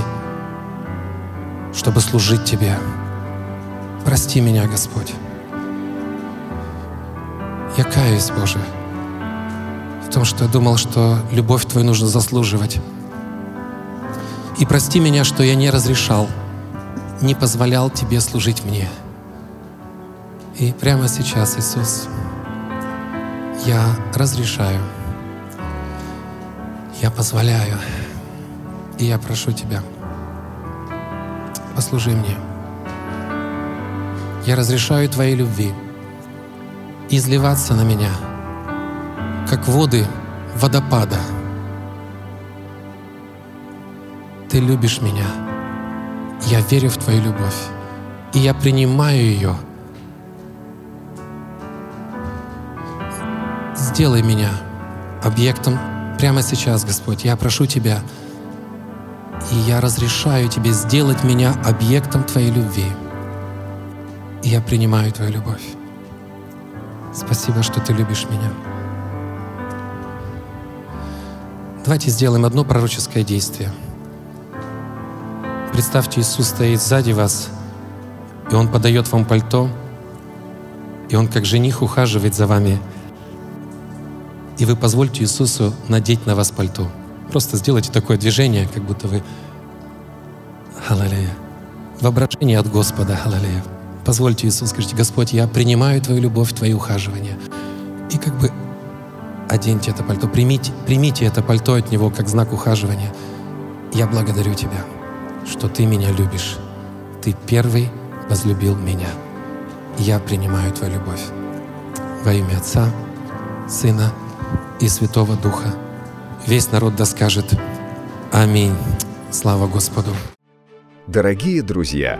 чтобы служить Тебе. Прости меня, Господь. Я каюсь, Боже, в том, что я думал, что любовь Твою нужно заслуживать. И прости меня, что я не разрешал, не позволял Тебе служить мне. И прямо сейчас, Иисус, я разрешаю, я позволяю, и я прошу Тебя, послужи мне. Я разрешаю Твоей любви изливаться на меня, как воды водопада. Ты любишь меня. Я верю в Твою любовь. И я принимаю ее – сделай меня объектом прямо сейчас, Господь. Я прошу Тебя, и я разрешаю Тебе сделать меня объектом Твоей любви. И я принимаю Твою любовь. Спасибо, что Ты любишь меня. Давайте сделаем одно пророческое действие. Представьте, Иисус стоит сзади вас, и Он подает вам пальто, и Он как жених ухаживает за вами – и вы позвольте Иисусу надеть на вас пальто. Просто сделайте такое движение, как будто вы... Аллилуйя. Воображение от Господа. Аллилуйя. Позвольте Иисусу, скажите, Господь, я принимаю Твою любовь, Твои ухаживания. И как бы оденьте это пальто, примите, примите это пальто от Него как знак ухаживания. Я благодарю Тебя, что Ты меня любишь. Ты первый возлюбил меня. Я принимаю Твою любовь. Во имя Отца, Сына и Святого Духа. Весь народ да скажет Аминь. Слава Господу. Дорогие друзья,